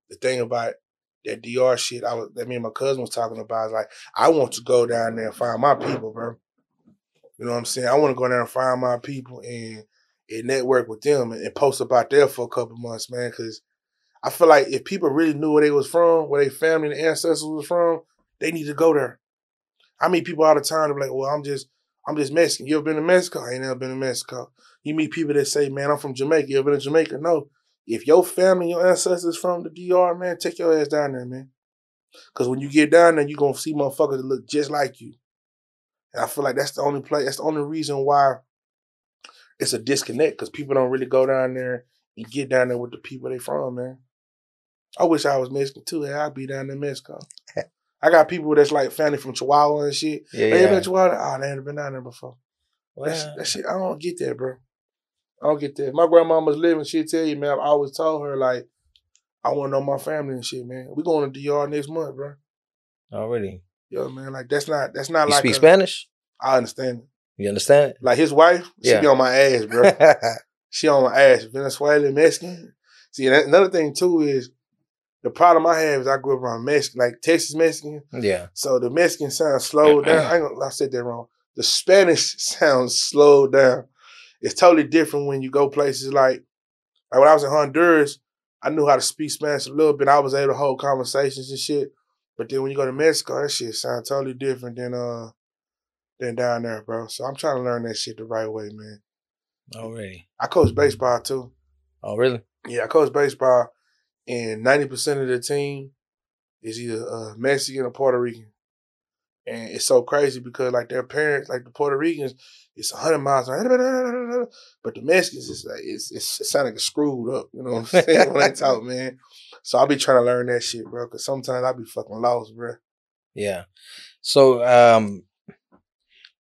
the thing about that DR shit, I was that me and my cousin was talking about is like I want to go down there and find my people, bro. You know what I'm saying? I want to go down and find my people and and network with them and, and post about there for a couple months, man. Because I feel like if people really knew where they was from, where their family and ancestors was from, they need to go there. I meet people all the time. They're like, "Well, I'm just, I'm just Mexican. You ever been to Mexico? I ain't never been to Mexico." You meet people that say, "Man, I'm from Jamaica. You ever been to Jamaica?" No. If your family, your ancestors from the DR, man, take your ass down there, man. Because when you get down there, you're gonna see motherfuckers that look just like you. And I feel like that's the only place. That's the only reason why it's a disconnect. Because people don't really go down there and get down there with the people they from, man. I wish I was Mexican too. Hey, I'd be down in Mexico. I got people that's like family from Chihuahua and shit. yeah, They yeah. been Chihuahua? Oh, they ain't been down there before. That, Well, shit, that shit, I don't get that, bro. I don't get that. My grandmama's living. She'll tell you, man. I always told her like, I want to know my family and shit, man. We going to DR next month, bro. Oh, Already. Yo, man, like that's not that's not You like speak a- Spanish? I understand. it. You understand Like his wife, she Yeah. be on my ass, bro. she on my ass. Venezuelan, Mexican. See, that, another thing too is the problem I have is I grew up around Mexican, like Texas Mexican. yeah. So the Mexican sounds slowed down. I, ain't gonna, I said that wrong. The Spanish sounds slowed down. It's totally different when you go places like, like when I was in Honduras, I knew how to speak Spanish a little bit. I was able to hold conversations and shit. But then when you go to Mexico, that shit sounds totally different than uh than down there, bro. So I'm trying to learn that shit the right way, man. Already. I coach baseball too. Oh, really? Yeah, I coach baseball, and ninety percent of the team is either uh, Mexican or Puerto Rican. And it's so crazy because like their parents, like the Puerto Ricans, it's hundred miles, but the Mexicans, it's like it's it's it sound like it's screwed up. You know what I'm saying when they talk, man. So I'll be trying to learn that shit, bro. Because sometimes I'll be fucking lost, bro. Yeah. So um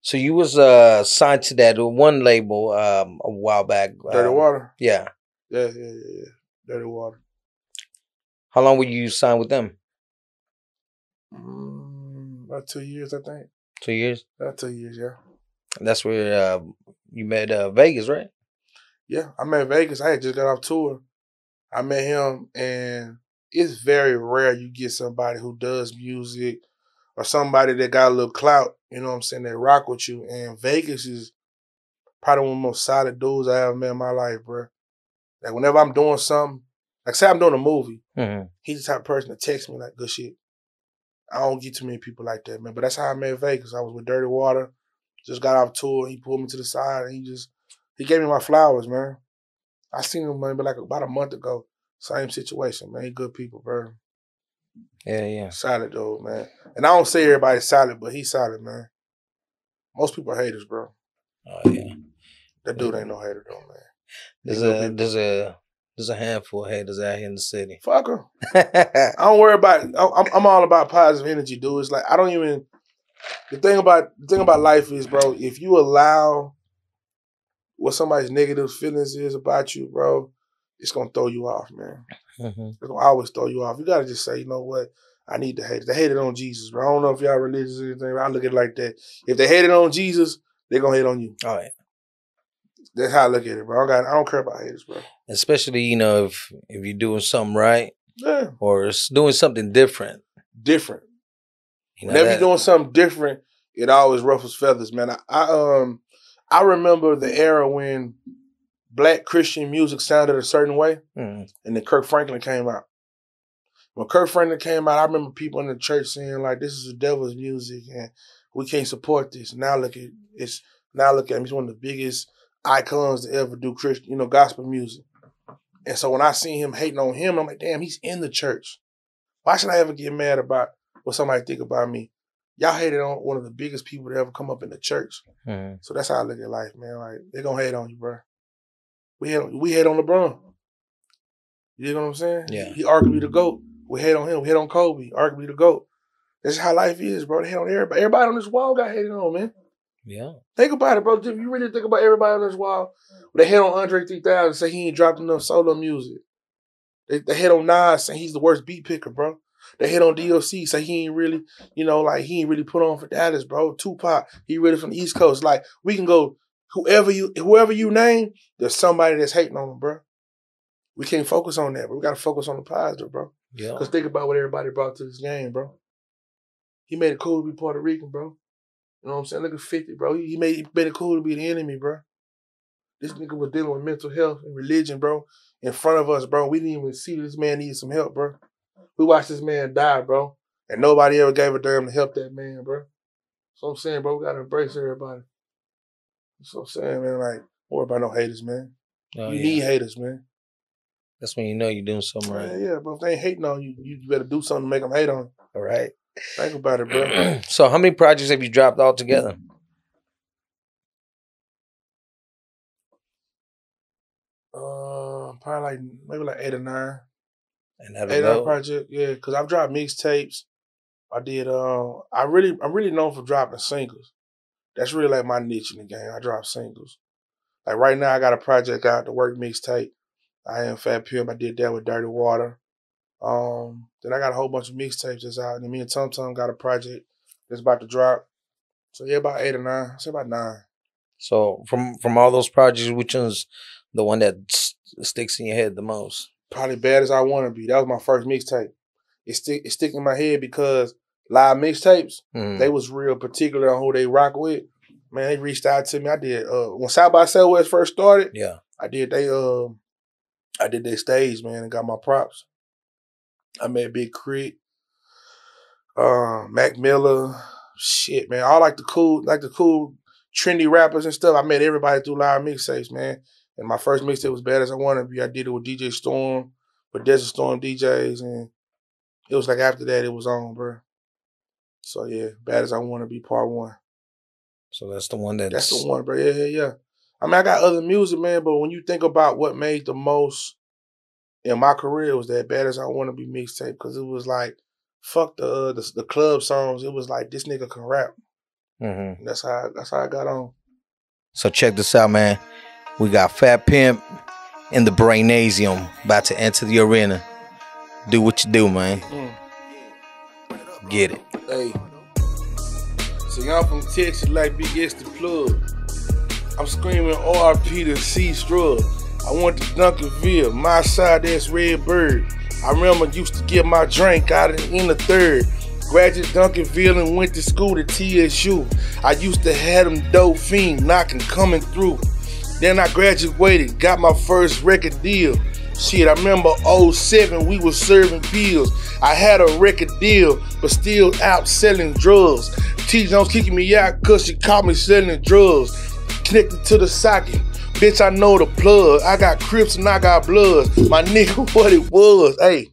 so you was uh signed to that one label um a while back. Dirty um, water. Yeah. Yeah, yeah, yeah, yeah. Dirty water. How long were you signed with them? Mm, about two years, I think. Two years. About two years, yeah. That's where uh, you met uh, Vegas, right? Yeah, I met Vegas. I had just got off tour. I met him, and it's very rare you get somebody who does music or somebody that got a little clout. You know what I'm saying? That rock with you. And Vegas is probably one of the most solid dudes I ever met in my life, bro. Like whenever I'm doing something, like say I'm doing a movie, Mm-hmm. he's the type of person to text me like good shit. I don't get too many people like that, man. But that's how I met Vegas. I was with Dirty Water, just got off tour. He pulled me to the side and he just he gave me my flowers, man. I seen him maybe like about a month ago. Same situation, man. He good people, bro. Yeah, yeah. Solid though, man. And I don't say everybody's solid, but he's solid, man. Most people are haters, bro. Oh yeah. That dude ain't no hater though, man. There's a there's a there's a handful of haters out here in the city. Fuck him. I don't worry about. I'm, I'm all about positive energy, dude. It's like I don't even. The thing about the thing about life is, bro. If you allow what somebody's negative feelings is about you, bro, it's gonna throw you off, man. Mhm. It's gonna always throw you off. You gotta just say, you know what? I need to hate it. They hate it on Jesus, bro. I don't know if y'all religious or anything. But I look at it like that. If they hate it on Jesus, they're gonna hate on you. Oh yeah. That's how I look at it, bro. I, don't got, I don't care about haters, bro. Especially you know if if you're doing something right Yeah, or doing something different. different. You know, Whenever that- you're doing something different, it always ruffles feathers, man. I, I um I remember the era when black Christian music sounded a certain way, Mhm. and then Kirk Franklin came out. When Kirk Franklin came out, I remember people in the church saying like, "This is the devil's music, and we can't support this." Now look at it's now look at him. He's one of the biggest icons to ever do Christian, you know, gospel music. And so when I see him hating on him, I'm like, "Damn, he's in the church. Why should I ever get mad about what somebody think about me?" Y'all hated on one of the biggest people to ever come up in the church. Mhm. So that's how I look at life, man. Like they gonna hate on you, bro. We hate we hate on LeBron. You know what I'm saying? Yeah. He arguably the GOAT. We hate on him. We hate on Kobe. Arguably the GOAT. That's how life is, bro. They hate on everybody. Everybody on this wall got hated on, man. Yeah. Think about it, bro. If you really think about everybody on this wall, they hit on Andre 3000, say he ain't dropped enough solo music. They, they hate on Nas, saying he's the worst beat picker, bro. They hit on DOC, say he ain't really, you know, like he ain't really put on for Dallas, bro. Tupac, he really from the East Coast. Like we can go whoever you whoever you name, there's somebody that's hating on him, bro. We can't focus on that, but we gotta focus on the positive, bro. Yeah. Cause think about what everybody brought to this game, bro. He made it cool to be Puerto Rican, bro. You know what I'm saying? Look at 50, bro. He made, he made it cool to be the enemy, bro. This nigga was dealing with mental health and religion, bro, in front of us, bro. We didn't even see this man needed some help, bro. We watched this man die, bro. And nobody ever gave a damn to help that man, bro. So I'm saying, bro, we gotta embrace everybody. So I'm saying, man. Like, don't worry about no haters, man. Oh, you yeah. need haters, man. That's when you know you're doing something Yeah, right. yeah, bro. If they ain't hating on you, you better do something to make them hate on you. All right. Think about it, bro. so how many projects have you dropped all together? Uh, probably like maybe like eight or nine. And have Eight it or nine project, yeah. Cause I've dropped mixtapes. I did. Uh, I really, I'm really known for dropping singles. That's really like my niche in the game. I drop singles. Like right now, I got a project out, the work mixtape. I am Fat Pimp. I did that with Dirty Water. Um, then I got a whole bunch of mixtapes that's out, and then me and Tum Tum got a project that's about to drop. So yeah, about eight or nine. I say about nine. So from from all those projects, which one's the one that s- sticks in your head the most? probably bad as I want to be. That was my first mixtape. It stick it stick in my head because live mixtapes Mhm. they was real particular on who they rock with. Man, they reached out to me. I did uh when South by Southwest first started. yeah. I did they uh I did their stage man and got my props. I met Big K.R.I.T., uh, Mac Miller, shit man. All like the cool like the cool trendy rappers and stuff. I met everybody through live mixtapes, man. And my first mixtape was bad as I wanted to be. I did it with DJ Storm, with Desert Storm DJs, and it was like after that it was on, bro. So yeah, bad as I want to be part one. So that's the one that's That's the one, bro. Yeah, yeah, yeah. I mean, I got other music, man, but when you think about what made the most in my career, was that bad as I want to be mixtape because it was like, fuck the, uh, the the club songs. It was like this nigga can rap. Mhm. That's how that's how I got on. So check this out, man. We got Fat Pimp in the Brainasium about to enter the arena. Do what you do, man. Mm. Get it. Hey, see, I'm from Texas, like Big the plug. I'm screaming RP to C Strug. I went to Duncanville, my side that's Red Bird. I remember used to get my drink out in, in the third. Graduated Duncanville and went to school to TSU. I used to have them dope fiend knocking coming through. Then I graduated, got my first record deal. Shit, I remember 07, we was serving pills. I had a record deal, but still out selling drugs. T Jones kicking me out cause she caught me selling drugs. Connected to the socket. Bitch, I know the plug. I got Crips and I got Bloods. My nigga, what it was. Hey.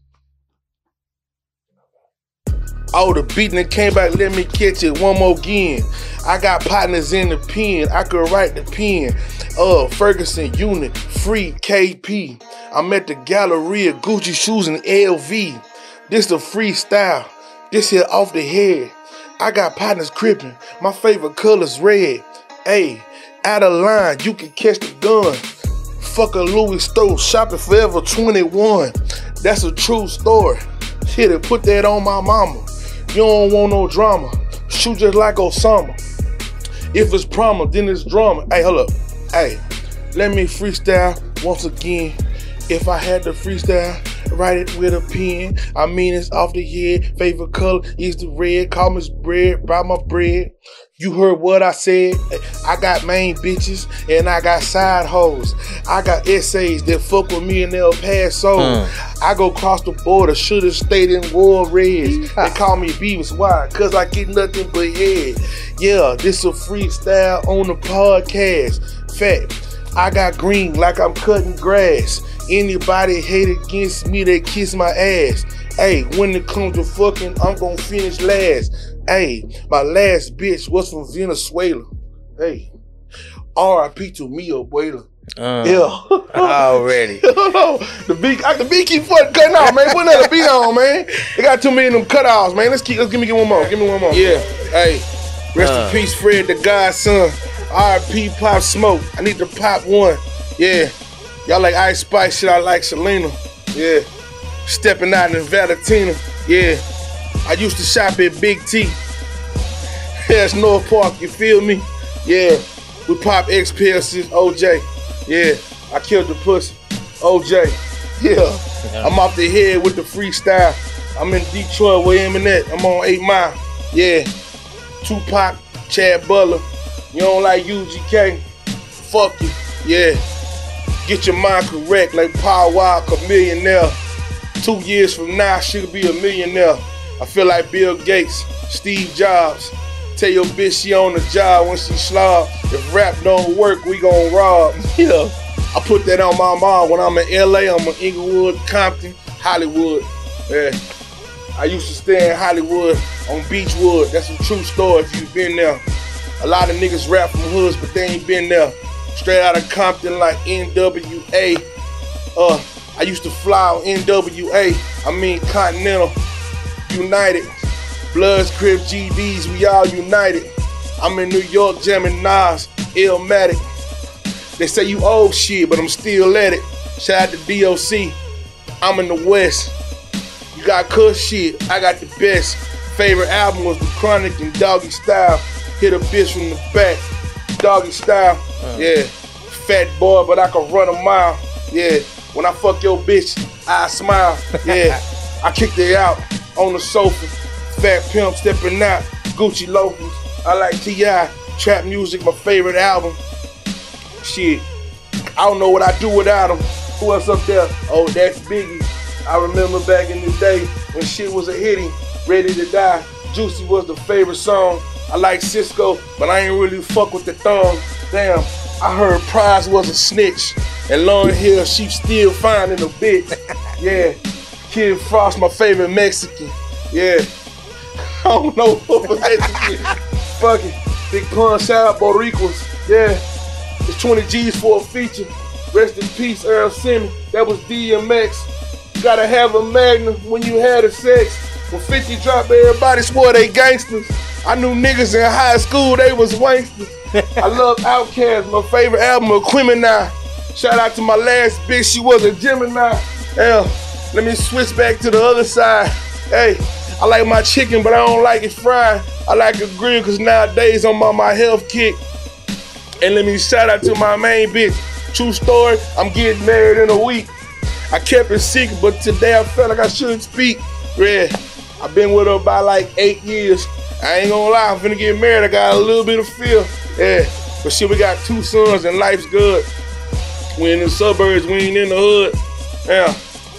Oh, the beating that came back, let me catch it one more again. I got partners in the pen, I could write the pen. Uh, Ferguson unit, free KP. I'm at the Galleria, Gucci shoes and LV. This the freestyle, this here off the head. I got partners crippin', my favorite color's red. Hey, out of line, you can catch the gun. Fuck a Louis store, shopping forever 21. That's a true story. Hit it, put that on my mama. You don't want no drama. Shoot just like Osama. If it's promise, then it's drama. Hey, hold up. Hey, let me freestyle once again. If I had to freestyle, write it with a pen. I mean, it's off the head. Favorite color is the red. Call me bread, buy my bread. You heard what I said. I got main bitches and I got side hoes. I got essays that fuck with me in El Paso. Mm. I go cross the border, should've stayed in War Reds. They call me Beavis. Why? Cause I get nothing but head. Yeah, this a freestyle on the podcast. Fact, I got green like I'm cutting grass. Anybody hate against me, they kiss my ass. Hey, when it comes to fucking, I'm gonna finish last. Hey, my last bitch was from Venezuela. Hey, R.I.P. to me, abuela. Uh, Yeah. Already. the beat, I, the beat keep fucking cutting out, man. Put another beat on, man. They got too many of them cutouts, man. Let's keep. Let's give me get one more. Give me one more. Yeah. Hey, rest Uh. in peace, Fred, the godson. R.P. Pop Smoke. I need to pop one. Yeah. Y'all like Ice Spice shit. I like Selena. Yeah. Stepping out in Valentina. Yeah. I used to shop at Big T. That's North Park. You feel me? Yeah. We pop since OJ. Yeah. I killed the pussy. OJ. Yeah. I'm off the head with the freestyle. I'm in Detroit where Eminem. I'm on 8 Mile. Yeah. Tupac, Chad Butler. You don't like UGK? Fuck you. Yeah. Get your mind correct like Paul Wall, Chamillionaire. Two years from now, she'll be a millionaire. I feel like Bill Gates, Steve Jobs. Tell your bitch she on the job when she slob. If rap don't work, we gon' rob. Yeah. I put that on my mom when I'm in LA. I'm in Inglewood, Compton, Hollywood. Yeah. I used to stay in Hollywood on Beachwood. That's a true story if you've been there. A lot of niggas rap from hoods, but they ain't been there. Straight out of Compton like NWA. Uh, I used to fly on NWA. I mean Continental, United, Bloods, Crib, GDs, we all united. I'm in New York jamming Nas, Illmatic. They say you old shit, but I'm still at it. Shout out to DOC. I'm in the West. You got cuss shit. I got the best. Favorite album was The Chronic and Doggy Style. Hit a bitch from the back. Doggy Style. Uh. Yeah. Fat boy, but I can run a mile. Yeah. When I fuck your bitch, I smile. Yeah. I kicked her out on the sofa. Fat pimp stepping out. Gucci loafers. I like T.I. Trap music, my favorite album. Shit. I don't know what I do without him. Who else up there? Oh, that's Biggie. I remember back in the day when shit was a hitting, ready to die. Juicy was the favorite song. I like Sisqó, but I ain't really fuck with the thong. Damn, I heard Prize was a snitch, and Long Hill she still finding a bit. Yeah, Kid Frost, my favorite Mexican. Yeah, I don't know what was that. Fuck it. Big pun, shout out Boricuas. Yeah. It's 20 G's for a feature. Rest in peace, Earl Simmons. That was DMX. You gotta have a magnum when you had a sex. When 50 dropped, everybody swore they gangsters. I knew niggas in high school, they was wanksters. I love Outkast, my favorite album, Aquemini. Shout out to my last bitch, she was a Gemini. Yeah, let me switch back to the other side. Hey, I like my chicken, but I don't like it fried. I like it grilled, cause nowadays I'm on my health kick. And let me shout out to my main bitch. True story, I'm getting married in a week. I kept it secret, but today I felt like I shouldn't speak. Yeah, I've been with her about like eight years. I ain't gonna lie, I'm finna get married. I got a little bit of fear. Yeah, but shit, we got two sons and life's good. We in the suburbs, we ain't in the hood. Yeah,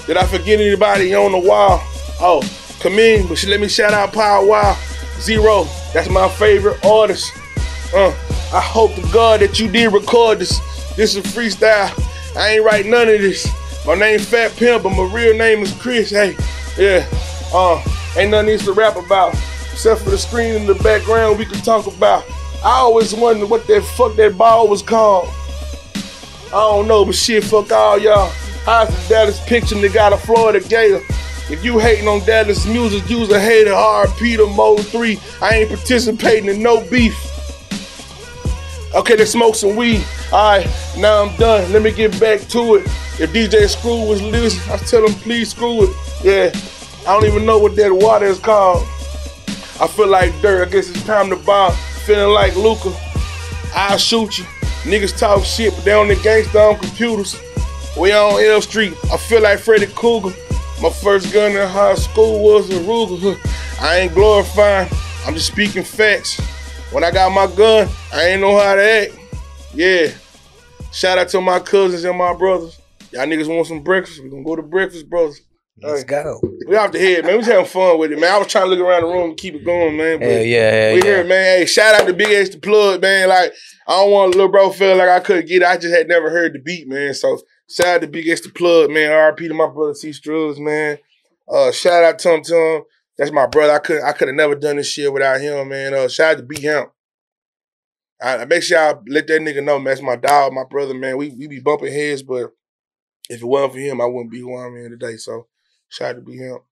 did I forget anybody on the wall? Oh, come in, but she let me shout out Paul Wall. Z-Ro, that's my favorite artist. Uh, I hope to God that you did record this. This is freestyle. I ain't write none of this. My name Fat Pimp, but my real name is Chris. Hey, yeah. Uh, ain't nothing else to rap about. Except for the screen in the background we can talk about. I always wondered what that fuck that ball was called. I don't know, but shit, fuck all y'all. How's the Dallas picture they got a Florida Gator? If you hating on Dallas music, you's a hater. RP to Mo3. I ain't participating in no beef. Okay, let's smoke some weed. Alright, now I'm done. Let me get back to it. If DJ Screw was listening, I tell him please screw it. Yeah, I don't even know what that water is called. I feel like dirt. I guess it's time to bomb. Feeling like Luka. I'll shoot you. Niggas talk shit, but they on the gangsta on computers. We on Elm Street. I feel like Freddy Krueger. My first gun in high school was a Ruger. I ain't glorifying. I'm just speaking facts. When I got my gun, I ain't know how to act. Yeah. Shout out to my cousins and my brothers. Y'all niggas want some breakfast? We gonna go to breakfast, brothers. Let's go. We off the head, man. We just having fun with it, man. I was trying to look around the room and keep it going, man. But Hell yeah, hell we yeah. here, man. Hey, shout out to Big X the Plug, man. Like, I don't want little bro feel like I couldn't get it. I just had never heard the beat, man. So shout out to Big X the Plug, man. RP to my brother T Struggs, man. Uh, shout out to Tum Tum. That's my brother. I couldn't I could have never done this shit without him, man. Uh, shout out to B Hamp. I, I make sure I let that nigga know, man. That's my dog, my brother, man. We we be bumping heads, but if it wasn't for him, I wouldn't be who I'm in today. So shout out to B Hamp.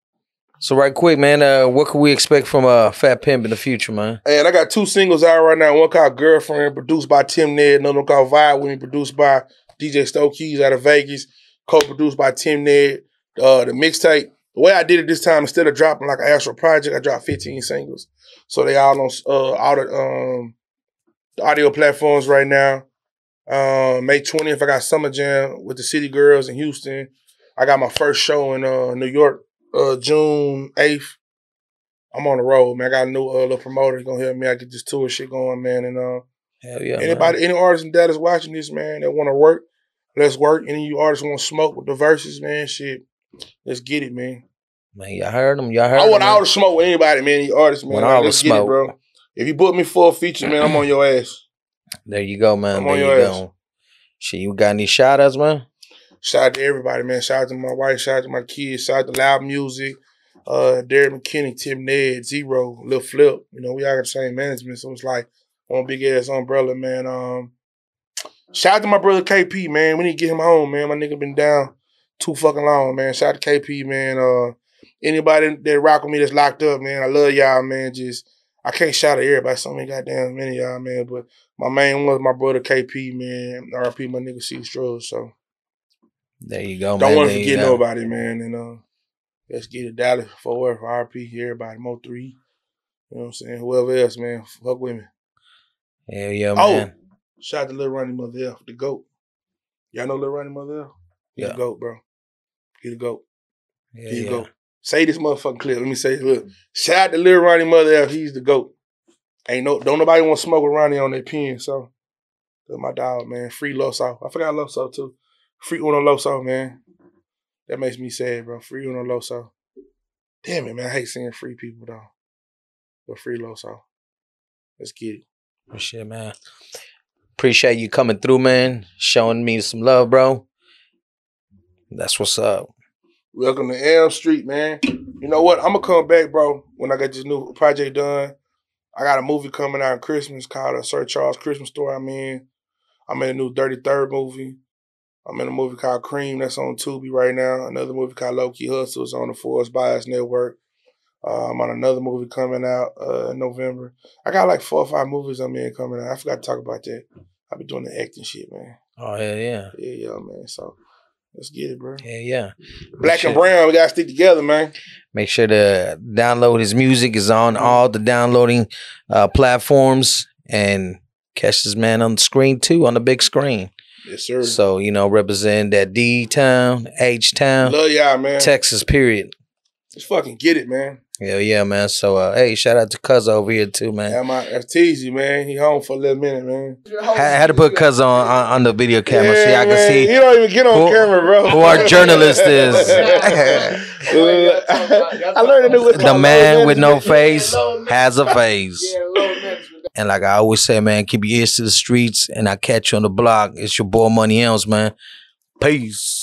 So right quick, man, uh, what can we expect from uh, Fat Pimp in the future, man? And I got two singles out right now. One called Girlfriend, produced by Tim Ned. Another one called Vibe with me, produced by DJ Stoke Keys out of Vegas. Co-produced by Tim Ned. Uh, the mixtape. The way I did it this time, instead of dropping like an actual project, I dropped 15 singles. So they all on uh all the um the audio platforms right now. Um, May 20th, I got Summer Jam with the City Girls in Houston. I got my first show in uh New York, uh June 8th. I'm on the road, man. I got a new uh, little promoter He's gonna help me. I get this tour shit going, man. And uh, Hell yeah, anybody, any artist in Dallas watching this, man, that want to work, let's work. Any of you artists want to smoke with the verses, man, shit, let's get it, man. man. Y'all heard them. Y'all heard I want man. all the smoke with anybody, man. Any artist, man. Want Like, all let's get smoke. it, bro. If you book me for a feature, man, I'm on your ass. There you go, man. I'm there you your go. Shit, you got any shout outs, man? Shout out to everybody, man. Shout out to my wife. Shout out to my kids. Shout out to Loud Music. Uh, Derek McKinney, Tim Ned, Z-Ro, Lil Flip. You know, we all got the same management, so it's like one big ass umbrella, man. Um, shout out to my brother KP, man. We need to get him home, man. My nigga been down too fucking long, man. Shout out to KP, man. Uh, anybody that rock with me that's locked up, man. I love y'all, man. Just I can't shout at everybody. So many goddamn many of y'all, man. But my main one was my brother KP, man. RP, my nigga C Struggs. So. There you go, Don't man. want to forget nobody, man. And uh, let's get it Dallas forward for RP, everybody, Mo3. You know what I'm saying? Whoever else, man, fuck with me. Hell yeah, Oh, man. shout out to Lil Ronnie Mother F, the GOAT. Y'all know Lil Ronnie Mother F? He Yeah. the GOAT, bro. He the GOAT. Hell He the yeah. GOAT. Say this motherfucking clip. Let me say it. Look. Shout out to Lil Ronnie Mother F. He's the GOAT. Ain't no don't nobody want to smoke with Ronnie on their pen, so my dog, man. Free Loso. I forgot Loso too. Free Uno Loso, man. That makes me sad, bro. Free Uno Loso. Damn it, man. I hate seeing free people though. But free Loso. Let's get it. Oh, shit, man. Appreciate you coming through, man. Showing me some love, bro. That's what's up. Welcome to Elm Street, man. You know what? I'm gonna come back, bro. When I get this new project done, I got a movie coming out in Christmas called a Sir Charles Christmas Story. I'm in. I'm in a new 33rd movie. I'm in a movie called Cream that's on Tubi right now. Another movie called Low Key Hustles on the Force Bias Network. Uh, I'm on another movie coming out uh, in November. I got like four or five movies I'm in coming out. I forgot to talk about that. I've been doing the acting shit, man. Oh yeah, yeah, Yeah, yeah, man. So let's get it, bro. yeah, yeah. Black and brown, we gotta stick together, man. Make sure to download his music. is on all the downloading uh, platforms and catch this man on the screen too, on the big screen. Yes, sir. So you know, represent that D town, H town, Love y'all, man. Texas. Period. Let's fucking get it, man. Hell yeah, man. So uh, hey, shout out to Cuz over here too, man. Yeah, my that's Teasy, man. He home for a little minute, man. I had to put Cuz on, on on the video camera so y'all can see He don't even get on who- camera, bro. who our journalist is. I learned a new what's the man with no face has a face. Yeah, low management. And like I always say, man, keep your ears to the streets and I catch you on the block. It's your boy Money Else, man. Peace.